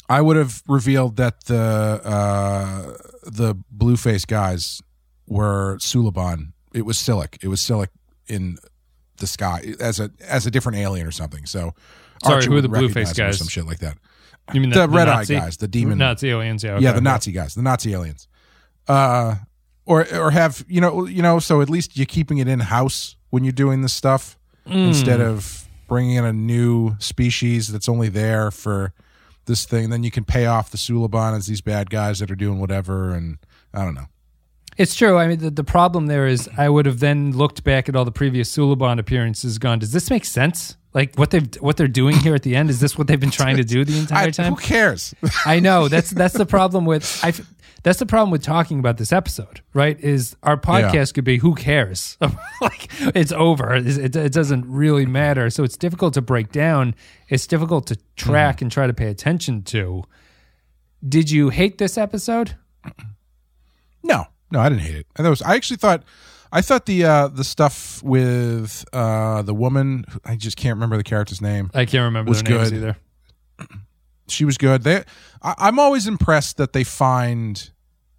I would have revealed that the uh, the blueface guys were Suliban. It was Silik. It was Silik in the sky as a as a different alien or something. So Sorry, Archer who are the blue face guys? Some shit like that. you mean the red eye Nazi? guys, the demon- Nazi aliens. Yeah, okay. Yeah, the Nazi guys, the Nazi aliens. Uh, or or have you know you know so at least you're keeping it in house when you're doing this stuff instead of bringing in a new species that's only there for this thing. Then you can pay off the Suliban as these bad guys that are doing whatever, and I don't know. It's true. I mean, the, the problem there is I would have then looked back at all the previous Suliban appearances, gone, does this make sense? Like what they've what they're doing here at the end is this what they've been trying to do the entire I, time? who cares? I know that's that's the problem with I. That's the problem with talking about this episode, right? Is our podcast Yeah. could be who cares? like it's over. It, it, it doesn't really matter. So it's difficult to break down. It's difficult to mm-hmm. track and try to pay attention to. Did you hate this episode? No, no, I didn't hate it. I was, I actually thought, I thought the uh, the stuff with uh, the woman, I just can't remember the character's name. I can't remember Was good. either. she was good. They, I, I'm always impressed that they find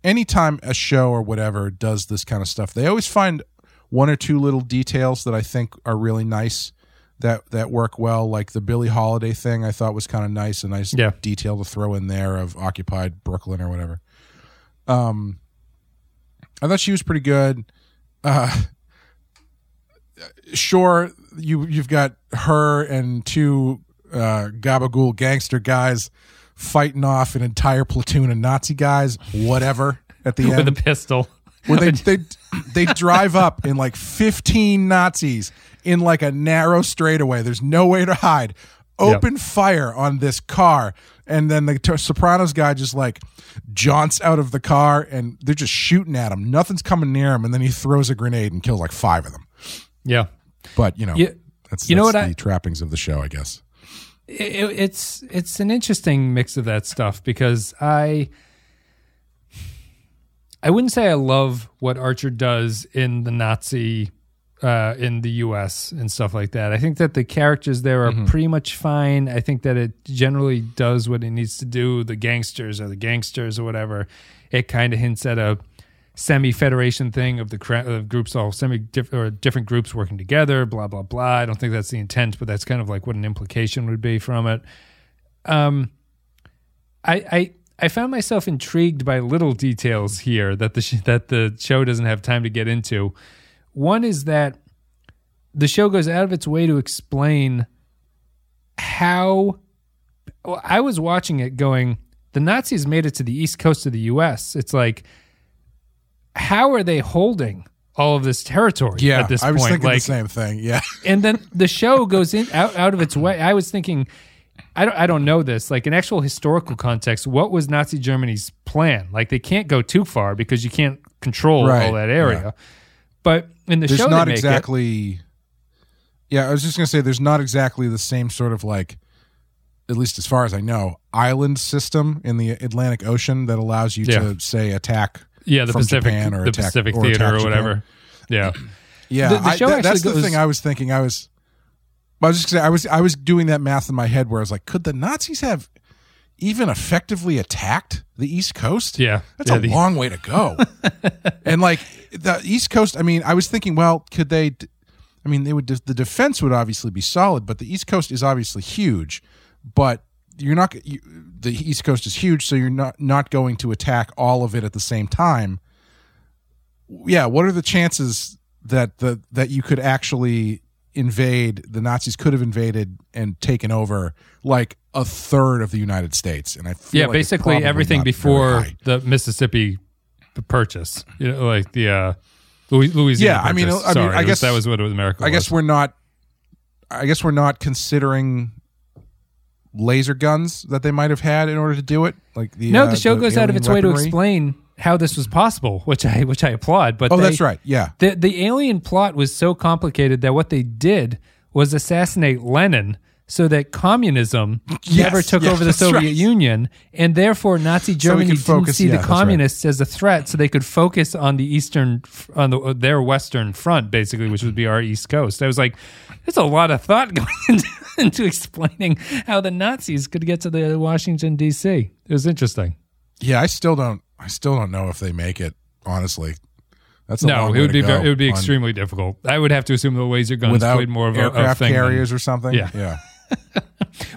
anytime a show or whatever does this kind of stuff, they always find one or two little details that I think are really nice that that work well. Like the Billie Holiday thing, I thought was kind of nice, a nice Yeah. detail to throw in there of occupied Brooklyn or whatever. Um, I thought she was pretty good. Uh, sure, you you've got her and two uh, gabagool gangster guys fighting off an entire platoon of Nazi guys. Whatever. At the end With a pistol. where they they they drive up in like fifteen Nazis in like a narrow straightaway. There's no way to hide. Open fire on this car, and then the T- Sopranos guy just like jaunts out of the car, and they're just shooting at him. Nothing's coming near him, and then he throws a grenade and kills like five of them. Yeah. But you know, Yeah. that's You know what the I- trappings of the show, I guess. it, it's it's an interesting mix of that stuff because I I wouldn't say I love what Archer does in the Nazi uh, in the U.S. and stuff like that. I think that the characters there are pretty much fine. I think that it generally does what it needs to do. The gangsters or the gangsters or whatever. It kind of hints at a semi-federation thing of the of groups all semi diff- or different groups working together. Blah blah blah. I don't think that's the intent, but that's kind of like what an implication would be from it. Um, I I I found myself intrigued by little details here that the sh- that the show doesn't have time to get into. One is that the show goes out of its way to explain how. Well, I was watching it going. The Nazis made it to the east coast of the U.S. It's like, how are they holding all of this territory Yeah, at this I was point? thinking like, the same thing. Yeah, and then the show goes in out, out of its way. I was thinking, I don't, I don't know this. Like in actual historical context, what was Nazi Germany's plan? Like they can't go too far because you can't control Right, all that area. yeah. But in the there's show, not they make it- exactly. Yeah, I was just gonna say there's not exactly the same sort of like, at least as far as I know, island system in the Atlantic Ocean that allows you Yeah. to say attack. yeah, the Pacific, Japan or the attack- Pacific Theater or Japan. whatever. Yeah, Yeah, The- the I- show that- that's actually the thing I was thinking. I was, I was just gonna say I was I was doing that math in my head where I was like, could the Nazis have even effectively attacked the East Coast? Yeah. that's Yeah, a the- long way to go. and like the East Coast, I mean, I was thinking, well, could they? I mean, they would. The defense would obviously be solid, but the East Coast is obviously huge. But you're not. You, the East Coast is huge, so you're not not going to attack all of it at the same time. Yeah, what are the chances that the that you could actually invade. The Nazis could have invaded and taken over like a third of the United States, and I feel yeah, like basically everything before the Mississippi purchase, you know, like the uh, Louisiana. Yeah, I mean, purchase. I mean, Sorry, I it was- guess- that was what America. I guess was. we're not. I guess we're not considering laser guns that they might have had in order to do it. Like the no, uh, the show goes out of alien its way to explain how this was possible, which I which I applaud. But Oh, they- that's right. Yeah, The the alien plot was so complicated that what they did was assassinate Lenin so that communism Yes, never took yes, over the Soviet right. Union, and therefore Nazi Germany could didn't see yeah, the that's right. communists as a threat, so they could focus on the eastern on the, their western front, basically, which would be our east coast. I was like, there's a lot of thought going into, into explaining how the Nazis could get to the Washington D.C. It was interesting. yeah. I still don't. I still don't know if they make it. Honestly, that's a No, it would be very, it would be on- extremely difficult. I would have to assume the laser guns without played more of a, a aircraft thing than- carriers or something. Yeah. yeah.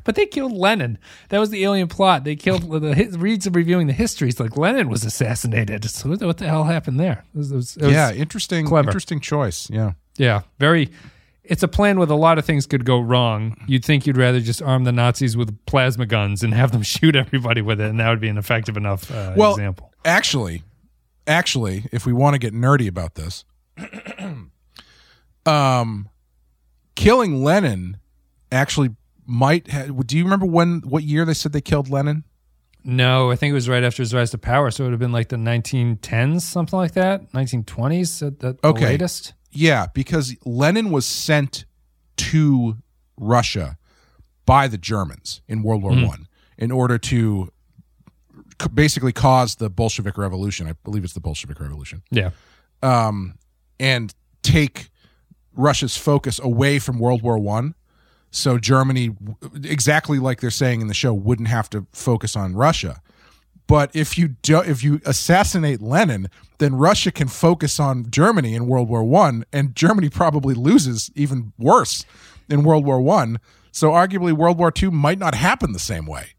But they killed Lenin. That was the alien plot. They killed the reads of reviewing the histories. Like Lenin was assassinated. So what, what the hell happened there? It was, it was- it yeah, interesting. clever. Interesting choice. Yeah. yeah. Very. It's a plan with a lot of things could go wrong. You'd think you'd rather just arm the Nazis with plasma guns and have them shoot everybody with it, and that would be an effective enough uh, Well, example. Actually, actually, if we want to get nerdy about this, um, killing Lenin actually might. Ha- do you remember when? What year they said they killed Lenin? No, I think it was right after his rise to power, so it would have been like the 1910s, something like that, 1920s at the, the Okay. latest. Yeah, because Lenin was sent to Russia by the Germans in World War One in order to basically cause the Bolshevik Revolution. I believe it's the Bolshevik Revolution. Yeah. um, and take Russia's focus away from World War One. So Germany, exactly like they're saying in the show, wouldn't have to focus on Russia. But if you do, if you assassinate Lenin, then Russia can focus on Germany in World War One, and Germany probably loses even worse in World War One. So arguably, World War Two might not happen the same way.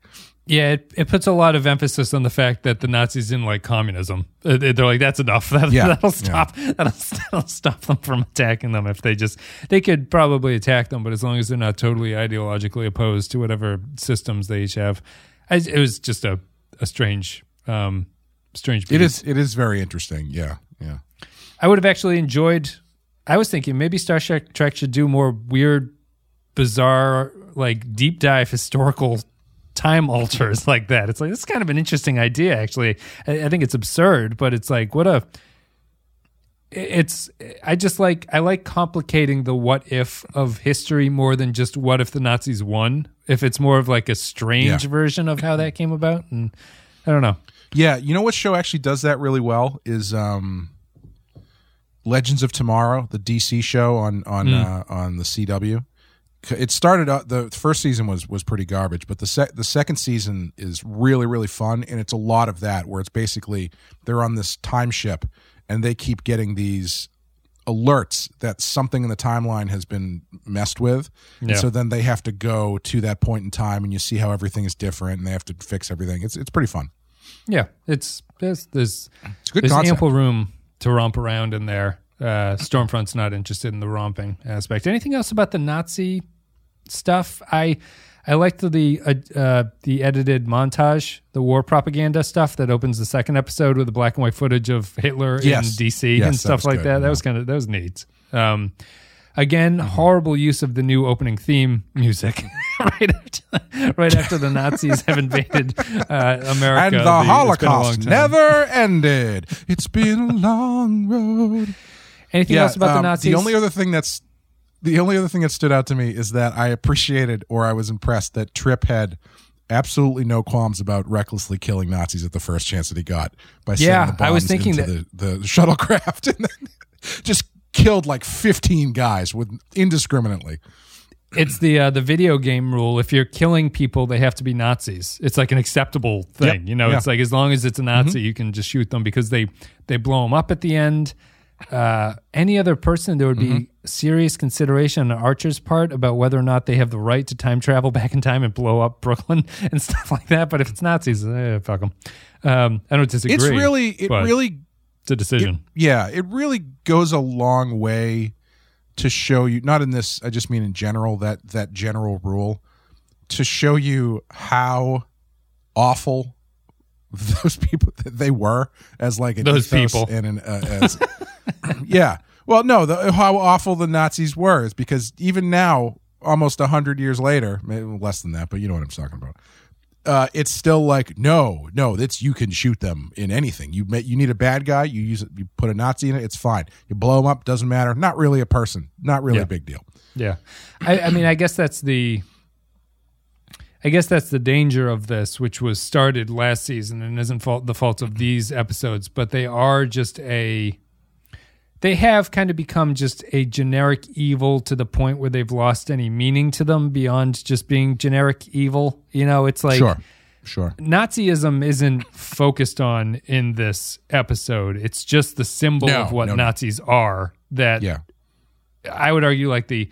Yeah, it, it puts a lot of emphasis on the fact that the Nazis didn't like communism. Uh, They're like, that's enough. That, Yeah, that'll stop. That'll, that'll stop them from attacking them. If they just, they could probably attack them, but as long as they're not totally ideologically opposed to whatever systems they each have, I, it was just a, a strange, um, strange. It beat. is it is very interesting. Yeah, yeah. I would have actually enjoyed. I was thinking maybe Star Trek Trek should do more weird, bizarre, like deep dive historical time alters like that. It's like it's kind of an interesting idea. Actually, I, I think it's absurd, but it's like what a. It's I just like I like complicating the what if of history more than just what if the Nazis won. If it's more of like a strange Yeah. version of how that came about, and I don't know. Yeah, you know what show actually does that really well is um Legends of Tomorrow, the DC show on on uh, on the CW. It started out the first season was was pretty garbage, but the sec- the second season is really really fun and it's a lot of that where it's basically they're on this time ship and they keep getting these alerts that something in the timeline has been messed with. Yeah. And so then they have to go to that point in time and you see how everything is different and they have to fix everything. It's it's pretty fun. Yeah, it's there's there's It's good there's concept. ample room to romp around in there. Uh, Stormfront's not interested in the romping aspect. Anything else about the Nazi stuff? I I liked the uh, uh, the edited montage, the war propaganda stuff that opens the second episode with the black and white footage of Hitler Yes. in DC Yes, and stuff was like good, that. That yeah. was kind of that was neat. Um, again, horrible use of the new opening theme music right after right after the Nazis have invaded uh, America. and the, it's been a long Holocaust never ended. It's been a long road. Anything else about the um, Nazis? The only other thing that's the only other thing that stood out to me is that I appreciated or I was impressed that Trip had absolutely no qualms about recklessly killing Nazis at the first chance that he got by Yeah, sending the I was bombs thinking into the, the shuttlecraft and then just killed like 15 guys with indiscriminately. it's the uh, the video game rule. If you're killing people, they have to be Nazis. It's like an acceptable thing. Yep. You know, Yeah. Mm-hmm. it's like as long as it's a Nazi, you can just shoot them because they they blow them up at the end. Uh, any other person, there would be Mm-hmm. serious consideration on Archer's part about whether or not they have the right to time travel back in time and blow up Brooklyn and stuff like that. But if it's Nazis, eh, fuck them. Um, I don't disagree. It's really it really it's a decision. yeah, it really goes a long way to show you not in this I just mean in general that that general rule to show you how awful those people that they were as like an Those people. and an uh, as yeah. Well no the, how awful the nazis were is because even now almost a hundred years later maybe less than that but you know what i'm talking about uh, it's still like no no that's you can shoot them in anything. You you need a bad guy you use it you put a nazi in it it's fine. You blow him up doesn't matter. Not really a person. Not really Yeah. a big deal. Yeah, I, I mean, I guess that's the, I guess that's the danger of this, which was started last season and isn't fault the fault of these episodes, but they are just a, they have kind of become just a generic evil to the point where they've lost any meaning to them beyond just being generic evil. You know, it's like sure sure Nazism isn't focused on in this episode. It's just the symbol No, of what no, no. Nazis are that yeah I would argue like the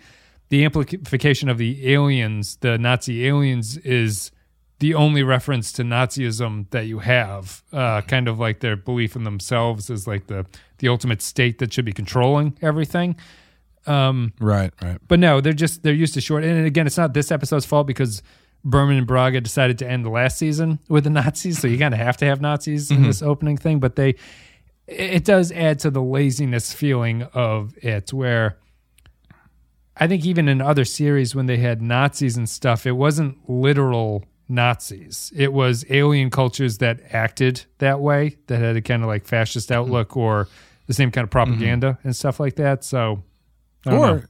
the amplification of the aliens, the Nazi aliens, is the only reference to Nazism that you have. Uh, kind of like their belief in themselves as like the the ultimate state that should be controlling everything. right right But no, they're just they're used to short. And again, it's not this episode's fault because Berman and Braga decided to end the last season with the Nazis, so you kind of have to have Nazis in this opening thing. But they, it does add to the laziness feeling of it, where I think even in other series when they had Nazis and stuff, it wasn't literal Nazis. It was alien cultures that acted that way, that had a kind of like fascist outlook or the same kind of propaganda and stuff like that. So, or know.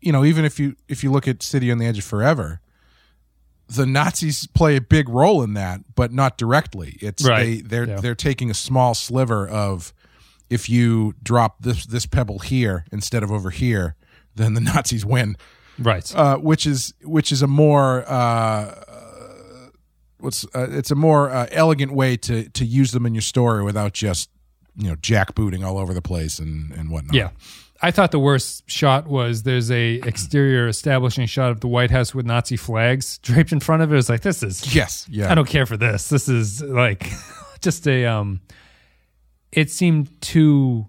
you know even if you if you look at city on the edge of forever the nazis play a big role in that but not directly it's Right. they they're Yeah. they're taking a small sliver of if you drop this this pebble here instead of over here then the nazis win right. uh, which is which is a more uh, what's uh, it's a more uh, elegant way to to use them in your story without just you know jackbooting all over the place and and whatnot Yeah. I thought the worst shot was there's a exterior establishing shot of the White House with Nazi flags draped in front of it. It was like this is yes yeah I don't care for this. This is like just a um it seemed too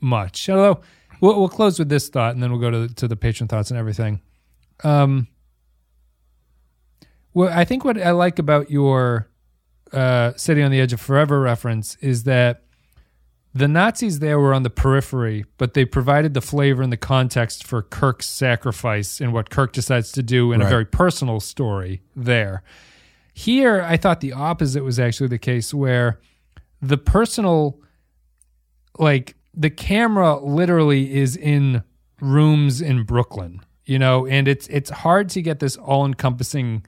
much. Although we'll, we'll close with this thought and then we'll go to to the patron thoughts and everything. Um well I think what I like about your uh City on the Edge of Forever reference is that the Nazis there were on the periphery, but they provided the flavor and the context for Kirk's sacrifice and what Kirk decides to do in a very personal story there. Here, I thought the opposite was actually the case where the personal, like, the camera literally is in rooms in Brooklyn, you know, and it's it's hard to get this all encompassing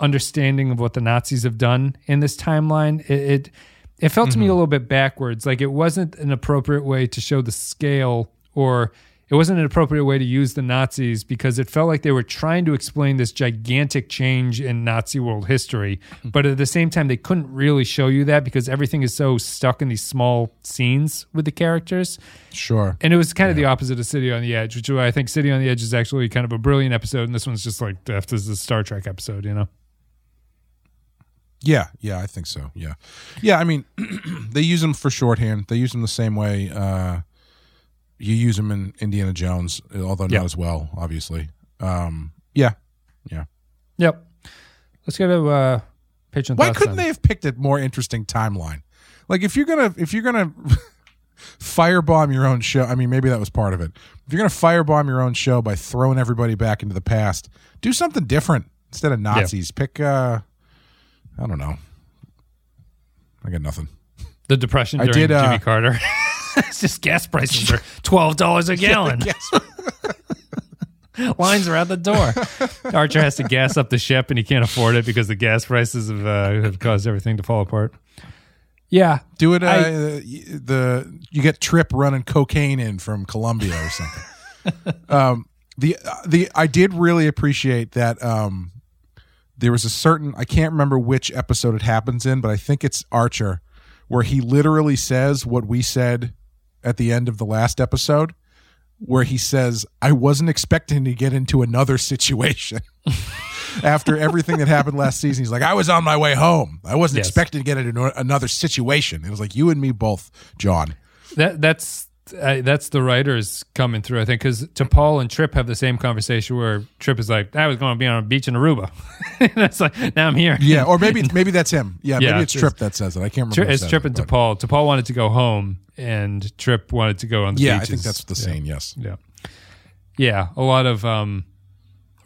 understanding of what the Nazis have done in this timeline. It it, it felt to me mm-hmm. a little bit backwards. Like it wasn't an appropriate way to show the scale, or it wasn't an appropriate way to use the Nazis because it felt like they were trying to explain this gigantic change in Nazi world history, mm-hmm. but at the same time they couldn't really show you that because everything is so stuck in these small scenes with the characters. sure And it was kind of the opposite of City on the Edge, which is why I think City on the Edge is actually kind of a brilliant episode, and this one's just like this is a Star Trek episode, you know? Yeah, yeah, I think so. Yeah, yeah. I mean, they use them for shorthand. They use them the same way uh, you use them in Indiana Jones, although Yeah. not as well, obviously. Um, yeah, yeah. Yep. Let's go to uh, patron Why couldn't then. they have picked a more interesting timeline? Like, if you're gonna, if you're gonna firebomb your own show, I mean, maybe that was part of it. If you're gonna firebomb your own show by throwing everybody back into the past, do something different instead of Nazis. Pick, uh, I don't know. I got nothing. the depression I during did, uh, Jimmy Carter? it's just gas prices are twelve dollars a gallon. Lines are out the door. Archer has to gas up the ship, and he can't afford it because the gas prices have, uh, have caused everything to fall apart. Yeah, Do it. Uh, I- y- the you get Trip running cocaine in from Colombia or something. um, the the I did really appreciate that. Um, there was a certain I can't remember which episode it happens in, but I think it's Archer, where he literally says what we said at the end of the last episode, where he says, "I wasn't expecting to get into another situation." After everything that happened last season, he's like, "I was on my way home. I wasn't Yes. expecting to get into another situation." It was like you and me both, John. that that's I, that's the writers coming through, I think, because T'Pol and Trip have the same conversation where Trip is like, "I was going to be on a beach in Aruba," and it's like, "Now I'm here." Yeah, or maybe maybe that's him. Yeah, Yeah, maybe it's it's- Trip that says it. I can't remember. It's Trip it, and but- T'Pol. T'Pol wanted to go home, and Trip wanted to go on the Yeah, I think that's the Yeah. saying. Yes. Yeah, yeah. A lot of um,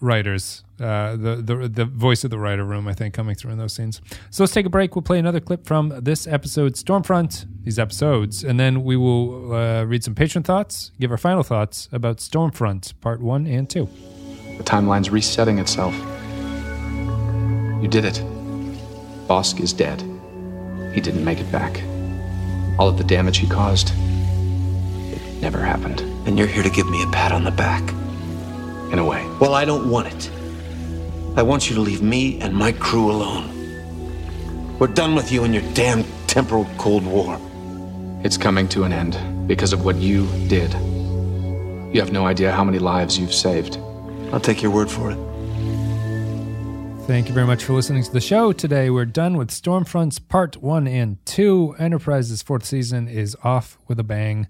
writers, uh, the the the voice of the writer room, I think, coming through in those scenes. So let's take a break. We'll play another clip from this episode, Stormfront. These episodes, and then we will uh, read some patron thoughts, give our final thoughts about Stormfront Part One and Two. The timeline's resetting itself. You did it. Vosk is dead. He didn't make it back. All of the damage he caused, it never happened. And you're here to give me a pat on the back. In a way. Well, I don't want it. I want you to leave me and my crew alone. We're done with you and your damn temporal Cold War. It's coming to an end because of what you did. You have no idea how many lives you've saved. I'll take your word for it. Thank you very much for listening to the show. Today we're done with Stormfronts Part 1 and 2. Enterprise's fourth season is off with a bang.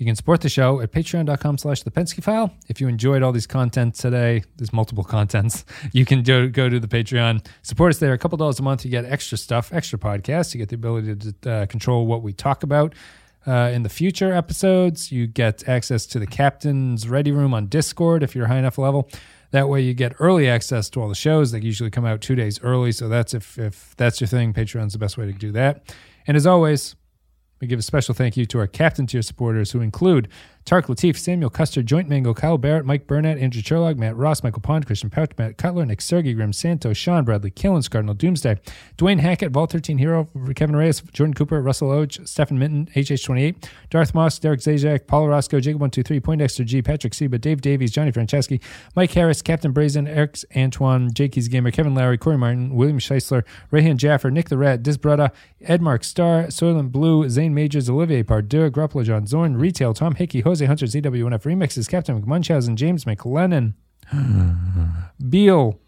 You can support the show at patreon.com slash the Pensky file. If you enjoyed all these content today, there's multiple contents. You can go, go to the Patreon, support us there. A couple dollars a month, you get extra stuff, extra podcasts. You get the ability to uh, control what we talk about uh, in the future episodes. You get access to the captain's ready room on Discord if you're high enough level. That way, you get early access to all the shows. They usually come out two days early. So that's if if that's your thing. Patreon's the best way to do that. And as always, we give a special thank you to our captain tier supporters who include Tark Latif, Samuel Custer, Joint Mango, Kyle Barrett, Mike Burnett, Andrew Sherlock, Matt Ross, Michael Pond, Christian Pouch, Matt Cutler, Nick Sergey, Grim Santos, Sean Bradley, Killens, Cardinal Doomsday, Dwayne Hackett, Vault 13 Hero, Kevin Reyes, Jordan Cooper, Russell Oge, Stephen Minton, HH28, Darth Moss, Derek Zajac, Paul Roscoe, Jacob123, Poindexter G, Patrick Seba, Dave Davies, Johnny Franceschi, Mike Harris, Captain Brazen, Eric Antoine, Jakey's Gamer, Kevin Lowry, Corey Martin, William Scheisler, Rayhan Jaffer, Nick the Rat, Disbrada, Ed Mark Starr, Soylent Blue, Zane Majors, Olivier Pardue, Gruppler, John Zorn, Retail, Tom Hickey, Jose Hunter, ZWNF Remixes, Captain McMunchausen, James McLennan, Beal,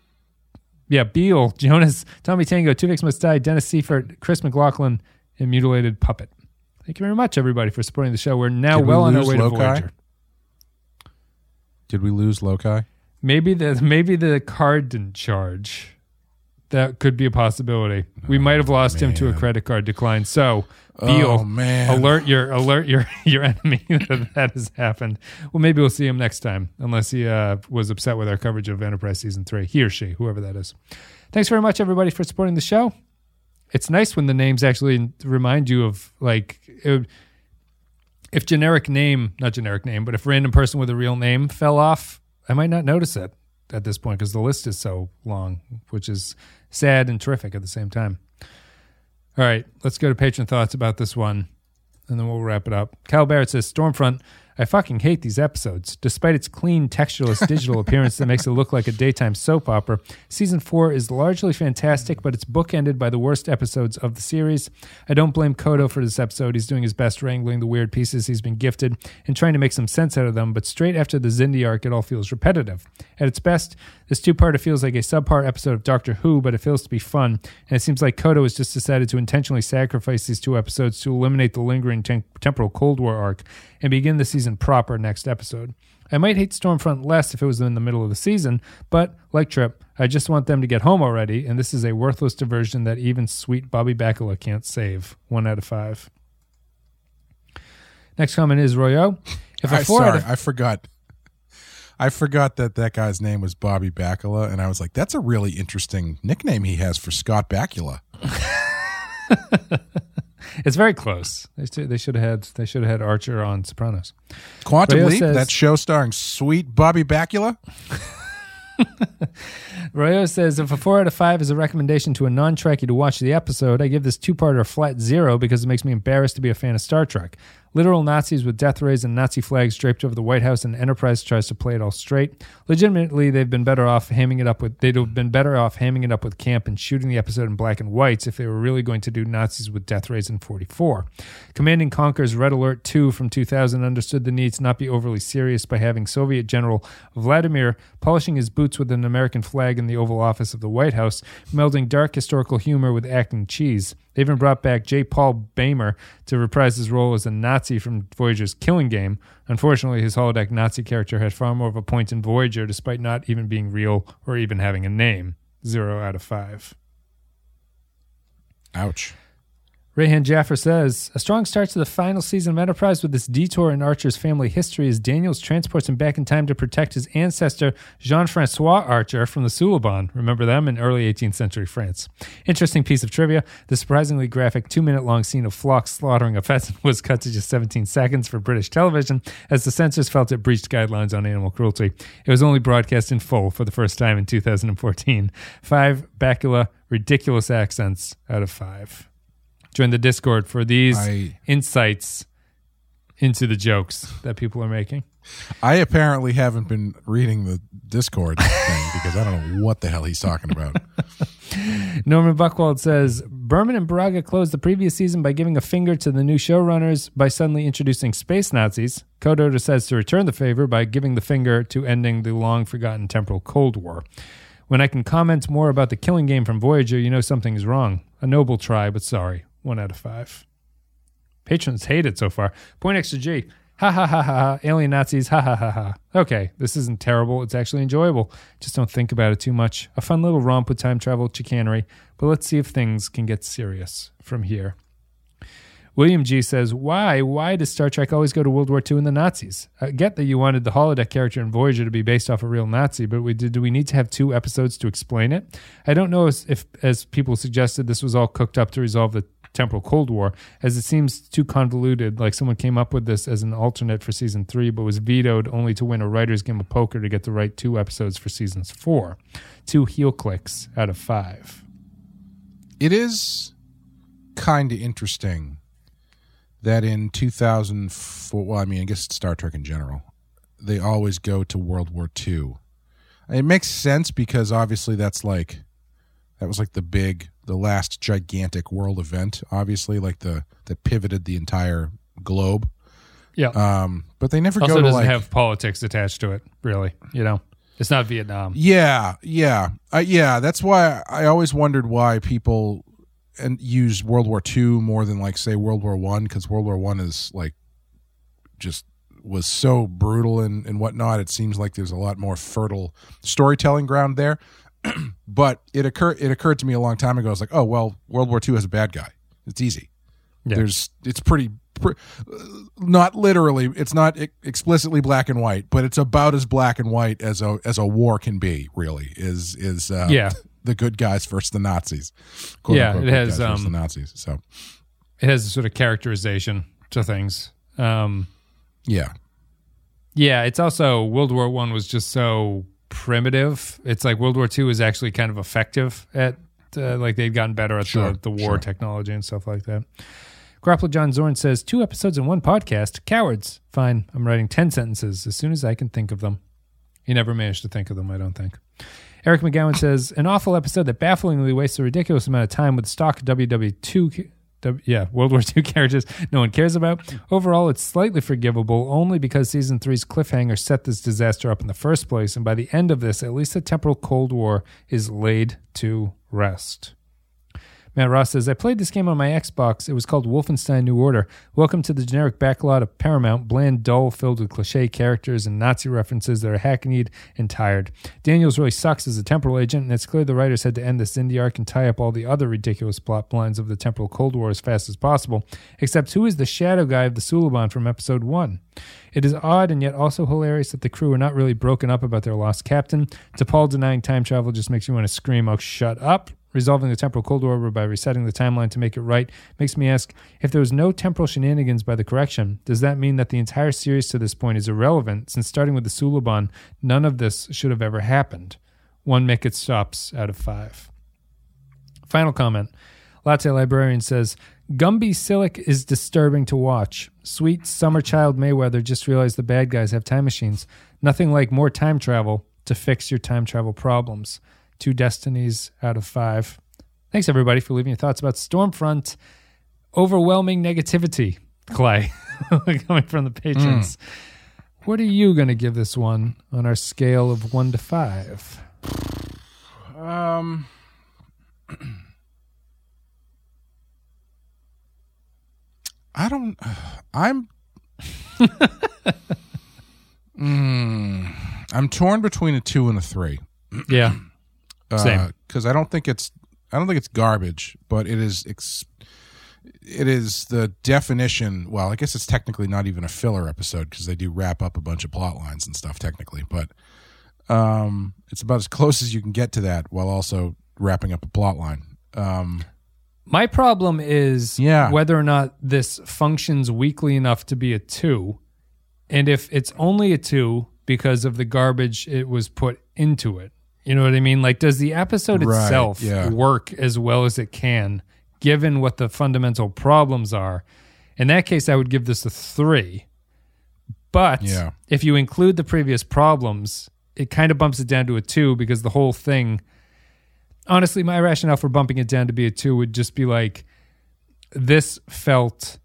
yeah, Beal, Jonas, Tommy Tango, Two Tuvix Must Die, Dennis Seifert, Chris McLaughlin, and Mutilated Puppet. Thank you very much, everybody, for supporting the show. We're now Did we well on our way to Loci? Voyager. Did we lose Loci? Maybe the maybe the card didn't charge. That could be a possibility. We might have lost him to a credit card decline. So, Beal, Oh, man. alert your alert your your enemy that that has happened. Well, maybe we'll see him next time, unless he uh, was upset with our coverage of Enterprise season three. He or she, whoever that is. Thanks very much, everybody, for supporting the show. It's nice when the names actually remind you of like it if generic name, not generic name, but if random person with a real name fell off, I might not notice it at this point because the list is so long, which is sad and terrific at the same time. All right, let's go to patron thoughts about this one, and then we'll wrap it up. Kyle Barrett says Stormfront. I fucking hate these episodes. Despite its clean, textureless digital appearance that makes it look like a daytime soap opera, season four is largely fantastic, but it's bookended by the worst episodes of the series. I don't blame Coto for this episode. He's doing his best wrangling the weird pieces he's been gifted and trying to make some sense out of them, but straight after the Xindi arc, it all feels repetitive. At its best, this two parter feels like a subpar episode of Doctor Who, but it feels to be fun, and it seems like Coto has just decided to intentionally sacrifice these two episodes to eliminate the lingering tem- temporal Cold War arc and begin the season proper next episode. I might hate Stormfront less if it was in the middle of the season, but like Trip, I just want them to get home already, and this is a worthless diversion that even sweet Bobby Bacala can't save. One out of five. Next comment is Royo. If a I, four sorry, of I forgot. I forgot that that guy's name was Bobby Bacula, and I was like, "That's a really interesting nickname he has for Scott Bakula." it's very close. They should, they should have had they should have had Archer on Sopranos. Quantum Rayo Leap, says- that show starring sweet Bobby Bacula. Royo says if a four out of five is a recommendation to a non-Trekkie to watch the episode, I give this two-parter a flat zero because it makes me embarrassed to be a fan of Star Trek. Literal Nazis with death rays and Nazi flags draped over the White House, and Enterprise tries to play it all straight. Legitimately, they've been better off hamming it up with. They'd have been better off hamming it up with camp and shooting the episode in black and whites if they were really going to do Nazis with death rays in '44. Command and Conquer's Red Alert 2 from 2000 understood the need to not be overly serious by having Soviet General Vladimir polishing his boots with an American flag in the Oval Office of the White House, melding dark historical humor with acting cheese. They even brought back J. Paul Boehmer to reprise his role as a Nazi from Voyager's Killing Game. Unfortunately, his holodeck Nazi character had far more of a point in Voyager, despite not even being real or even having a name. Zero out of five. Ouch. Rayhan Jaffer says a strong start to the final season of Enterprise with this detour in Archer's family history as Daniels transports him back in time to protect his ancestor Jean Francois Archer from the Suliban. Remember them in early 18th century France. Interesting piece of trivia the surprisingly graphic two minute long scene of Phlox slaughtering a pheasant was cut to just 17 seconds for British television as the censors felt it breached guidelines on animal cruelty. It was only broadcast in full for the first time in 2014. Five Bakula ridiculous accents out of five join the Discord for these I- insights into the jokes that people are making. I apparently haven't been reading the Discord thing because I don't know what the hell he's talking about. Norman Buckwald says Berman and Braga closed the previous season by giving a finger to the new showrunners by suddenly introducing space Nazis. Kododa says to return the favor by giving the finger to ending the long forgotten temporal Cold War. When I can comment more about the killing game from Voyager, you know something is wrong. A noble try, but sorry. One out of five. Patrons hate it so far. Point extra G. Ha ha ha ha ha. Alien Nazis. Ha ha ha ha. Okay, this isn't terrible. It's actually enjoyable. Just don't think about it too much. A fun little romp with time travel chicanery. But let's see if things can get serious from here. William G says, Why? Why does Star Trek always go to World War II and the Nazis? I get that you wanted the holodeck character in Voyager to be based off a real Nazi, but we, did, do we need to have two episodes to explain it? I don't know if, if, as people suggested, this was all cooked up to resolve the temporal Cold War, as it seems too convoluted. Like someone came up with this as an alternate for season three, but was vetoed only to win a writer's game of poker to get the right two episodes for seasons four. Two heel clicks out of five. It is kind of interesting that in 2004, well, I mean, I guess it's Star Trek in general, they always go to World War II. It makes sense because obviously that's like, that was like the big, the last gigantic world event, obviously, like the, that pivoted the entire globe. Yeah. Um, but they never also go to doesn't like, have politics attached to it, really. You know, it's not Vietnam. Yeah, yeah, uh, yeah. That's why I always wondered why people and use World War II more than like say World War One because World War One is like just was so brutal and and whatnot. It seems like there's a lot more fertile storytelling ground there. but it occurred it occurred to me a long time ago. I was like, oh well, World War II has a bad guy. It's easy. Yeah. There's it's pretty. Pre- not literally, it's not explicitly black and white, but it's about as black and white as a as a war can be. Really, is is uh, Yeah. the good guys versus the Nazis. Quote, Yeah, unquote, it has, um, the Nazis. So It has a sort of characterization to things. Um, yeah, yeah, it's also World War One was just so primitive. It's like World War Two is actually kind of effective at uh, like they'd gotten better at Sure, the, the war sure. technology and stuff like that. Grapple John Zorn says two episodes in one podcast. Cowards. Fine. I'm writing ten sentences as soon as I can think of them. He never managed to think of them, I don't think. Eric McGowan says an awful episode that bafflingly wastes a ridiculous amount of time with stock WW2. ca- Yeah, World War II characters no one cares about. Overall, it's slightly forgivable only because season three's cliffhanger set this disaster up in the first place, and by the end of this, at least the temporal Cold War is laid to rest. Matt Ross says, I played this game on my Xbox. It was called Wolfenstein New Order. Welcome to the generic backlot of Paramount, bland, dull, filled with cliche characters and Nazi references that are hackneyed and tired. Daniels really sucks as a temporal agent, and it's clear the writers had to end this indie arc and tie up all the other ridiculous plot lines of the temporal Cold War as fast as possible. Except who is the shadow guy of the Suliban from episode 1? It is odd and yet also hilarious that the crew are not really broken up about their lost captain. T'Pol denying time travel just makes you want to scream, oh, shut up. Resolving the temporal Cold War by resetting the timeline to make it right makes me ask if there was no temporal shenanigans by the correction, does that mean that the entire series to this point is irrelevant since starting with the Suliban, none of this should have ever happened? One make it stops out of five. Final comment. Latte Librarian says Gumby Silik is disturbing to watch. Sweet summer child Mayweather just realized the bad guys have time machines. Nothing like more time travel to fix your time travel problems. Two destinies out of five. Thanks everybody for leaving your thoughts about Stormfront. Overwhelming negativity, Clay, coming from the patrons. What are you going to give this one on our scale of one to five? um, I don't. I'm. Mm, I'm torn between a two and a three. Yeah. Same. because I don't think it's I don't think it's garbage, but it is ex- it is the definition. Well, I guess it's technically not even a filler episode because they do wrap up a bunch of plot lines and stuff technically, but um, it's about as close as you can get to that while also wrapping up a plot line. Um, My problem is Yeah. whether or not this functions weakly enough to be a two. And if it's only a two because of the garbage it was put into it. You know what I mean? Like, does the episode Right, itself yeah. work as well as it can, given what the fundamental problems are? In that case, I would give this a three. But Yeah. if you include the previous problems, it kind of bumps it down to a two because the whole thing honestly, my rationale for bumping it down to be a two would just be like this felt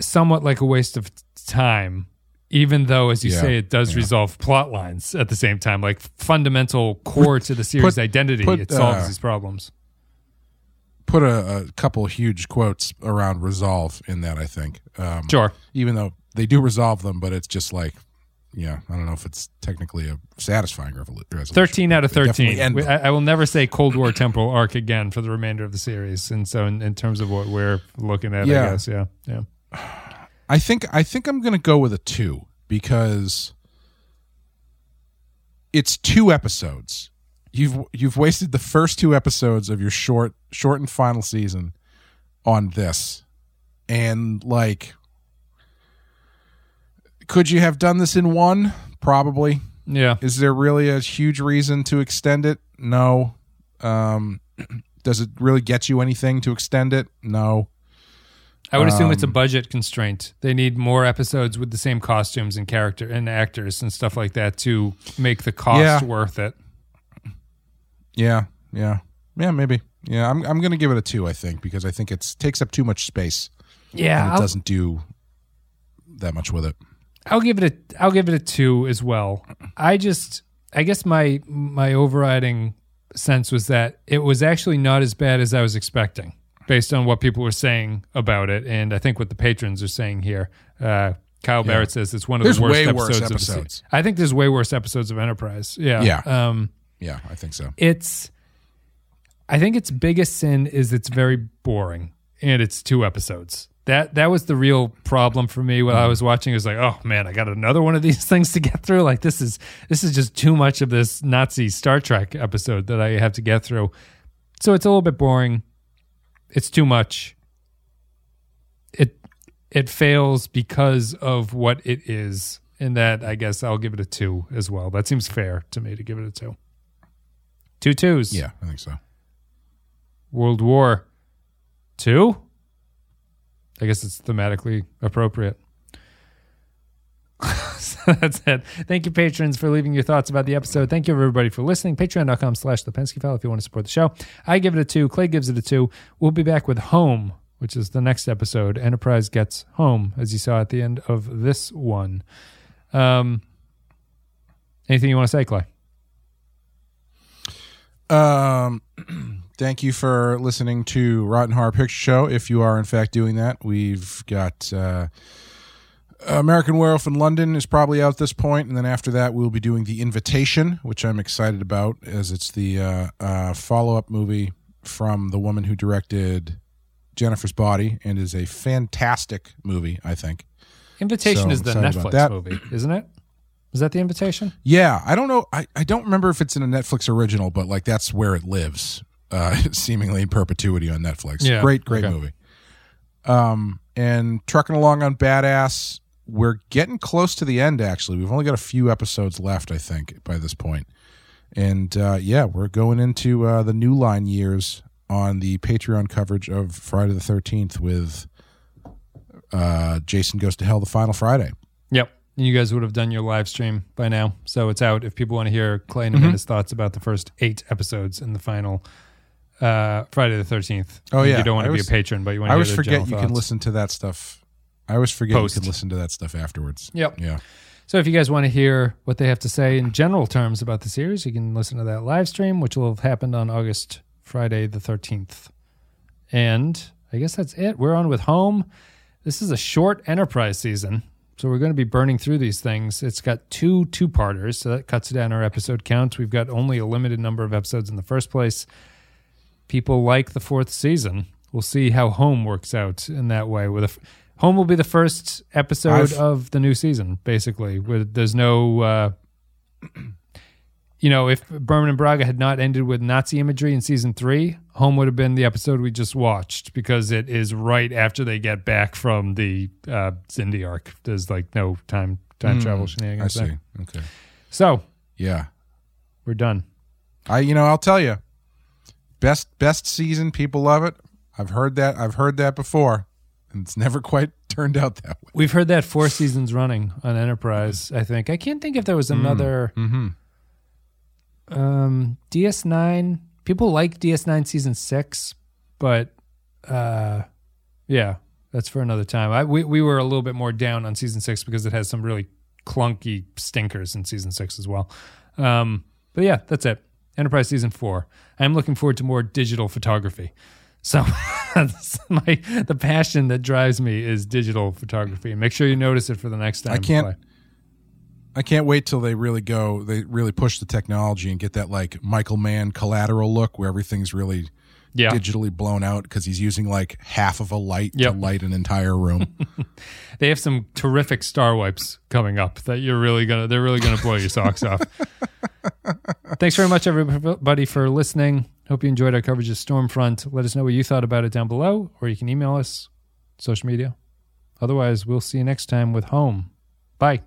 somewhat like a waste of time, even though, as you Yeah, say, it does yeah. resolve plot lines at the same time, like fundamental core to the series put- identity. put, it solves uh, these problems. put a, a couple huge quotes around resolve in that. I think, um, Sure. even though they do resolve them, but it's just like. Yeah, I don't know if it's technically a satisfying resolution. 13 out of 13. end We- I, I will never say Cold War temporal arc again for the remainder of the series. And so, in, in terms of what we're looking at, Yeah. I guess, yeah. Yeah. I think I think I'm going to go with a two because it's two episodes. You've you've wasted the first two episodes of your short short and final season on this, and like, could you have done this in one? Probably. Yeah. Is there really a huge reason to extend it? No. Um, does it really get you anything to extend it? No. I would assume it's Um, a budget constraint. They need more episodes with the same costumes and character and actors and stuff like that to make the cost Yeah. worth it. Yeah, yeah, yeah. Maybe. Yeah, I'm. I'm gonna give it a two. I think because I think it's takes up too much space Yeah, and it I'll, doesn't do that much with it. I'll give it a I'll give it a two as well. I just I guess my my overriding sense was that it was actually not as bad as I was expecting, based on what people were saying about it, and I think what the patrons are saying here. Uh, Kyle Barrett says it's one of There's the worst episodes, worse of the. I think there's way worse episodes of Enterprise. Yeah, Yeah. Um, Yeah, I think so. it's I think its biggest sin is it's very boring and it's two episodes. That that was the real problem for me when I was watching. It was like, oh man, I got another one of these things to get through. Like this is this is just too much of this Nazi Star Trek episode that I have to get through. So it's a little bit boring. It's too much. It it fails because of what it is. And that I guess I'll give it a two as well. That seems fair to me to give it a two. Two twos. Yeah, I think so. World War Two. I guess it's thematically appropriate. so that's it. Thank you, patrons, for leaving your thoughts about the episode. Thank you, everybody, for listening. Patreon.com slash the Pensky File if you want to support the show. I give it a two. Clay gives it a two. We'll be back with Home, which is the next episode. Enterprise gets home, as you saw at the end of this one. Um, anything you want to say, Clay? Um, thank you for listening to Rotten Horror Picture Show. If you are in fact doing that, we've got uh, American Werewolf in London is probably out at this point, and then after that, we'll be doing The Invitation, which I'm excited about, as it's the uh, uh, follow up movie from the woman who directed Jennifer's Body, and is a fantastic movie. I think. Invitation So is the Netflix that. movie, isn't it? Is that the invitation? Yeah, I don't know. I, I don't remember if it's in a Netflix original, but like that's where it lives, uh, seemingly in perpetuity on Netflix. Yeah, great, great okay. movie. Um, and trucking along on Badass, we're getting close to the end. Actually, we've only got a few episodes left, I think, by this point. And uh, yeah, we're going into uh, the new line years on the Patreon coverage of Friday the Thirteenth with uh, Jason Goes to Hell the final Friday. Yep. And you guys would have done your live stream by now. So it's out if people want to hear Clay and Mm-hmm. Amanda's thoughts about the first eight episodes in the final uh, Friday the 13th. Oh, yeah. You don't want I to be a patron, but you want I always forget you general can listen to that stuff. I always forget Post. you can listen to that stuff afterwards. Yep. Yeah. So if you guys want to hear what they have to say in general terms about the series, you can listen to that live stream, which will have happened on August Friday the 13th. And I guess that's it. We're on with home. This is a short enterprise season. So we're going to be burning through these things. It's got two two parters, so that cuts down our episode count. We've got only a limited number of episodes in the first place. People like the fourth season. We'll see how home works out in that way. With a home will be the first episode I've- of the new season, basically. With there's no, uh, you know, if Berman and Braga had not ended with Nazi imagery in season three, home would have been the episode we just watched because it is right after they get back from the uh, Xindi arc. There's like no time time travel shenanigans. I see. there. Okay. So Yeah. we're done. I you know, I'll tell you. Best best season, people love it. I've heard that I've heard that before. And it's never quite turned out that way. We've heard that four seasons running on Enterprise. I think I can't think if there was another Mm-hmm. um, DS9. People like DS9 season six, but uh, yeah, that's for another time. I we we were a little bit more down on season six because it has some really clunky stinkers in season six as well. Um, but yeah, that's it. Enterprise season four. I'm looking forward to more digital photography. So that's my the passion that drives me is digital photography. Make sure you notice it for the next time. I can't-. I can't wait till they really go they really push the technology and get that like Michael Mann collateral look where everything's really Yeah. digitally blown out because he's using like half of a light Yep. to light an entire room. They have some terrific star wipes coming up that you're really gonna they're really gonna blow your socks off. Thanks very much everybody for listening. Hope you enjoyed our coverage of Stormfront. Let us know what you thought about it down below, or you can email us, social media. Otherwise, we'll see you next time with Home. Bye.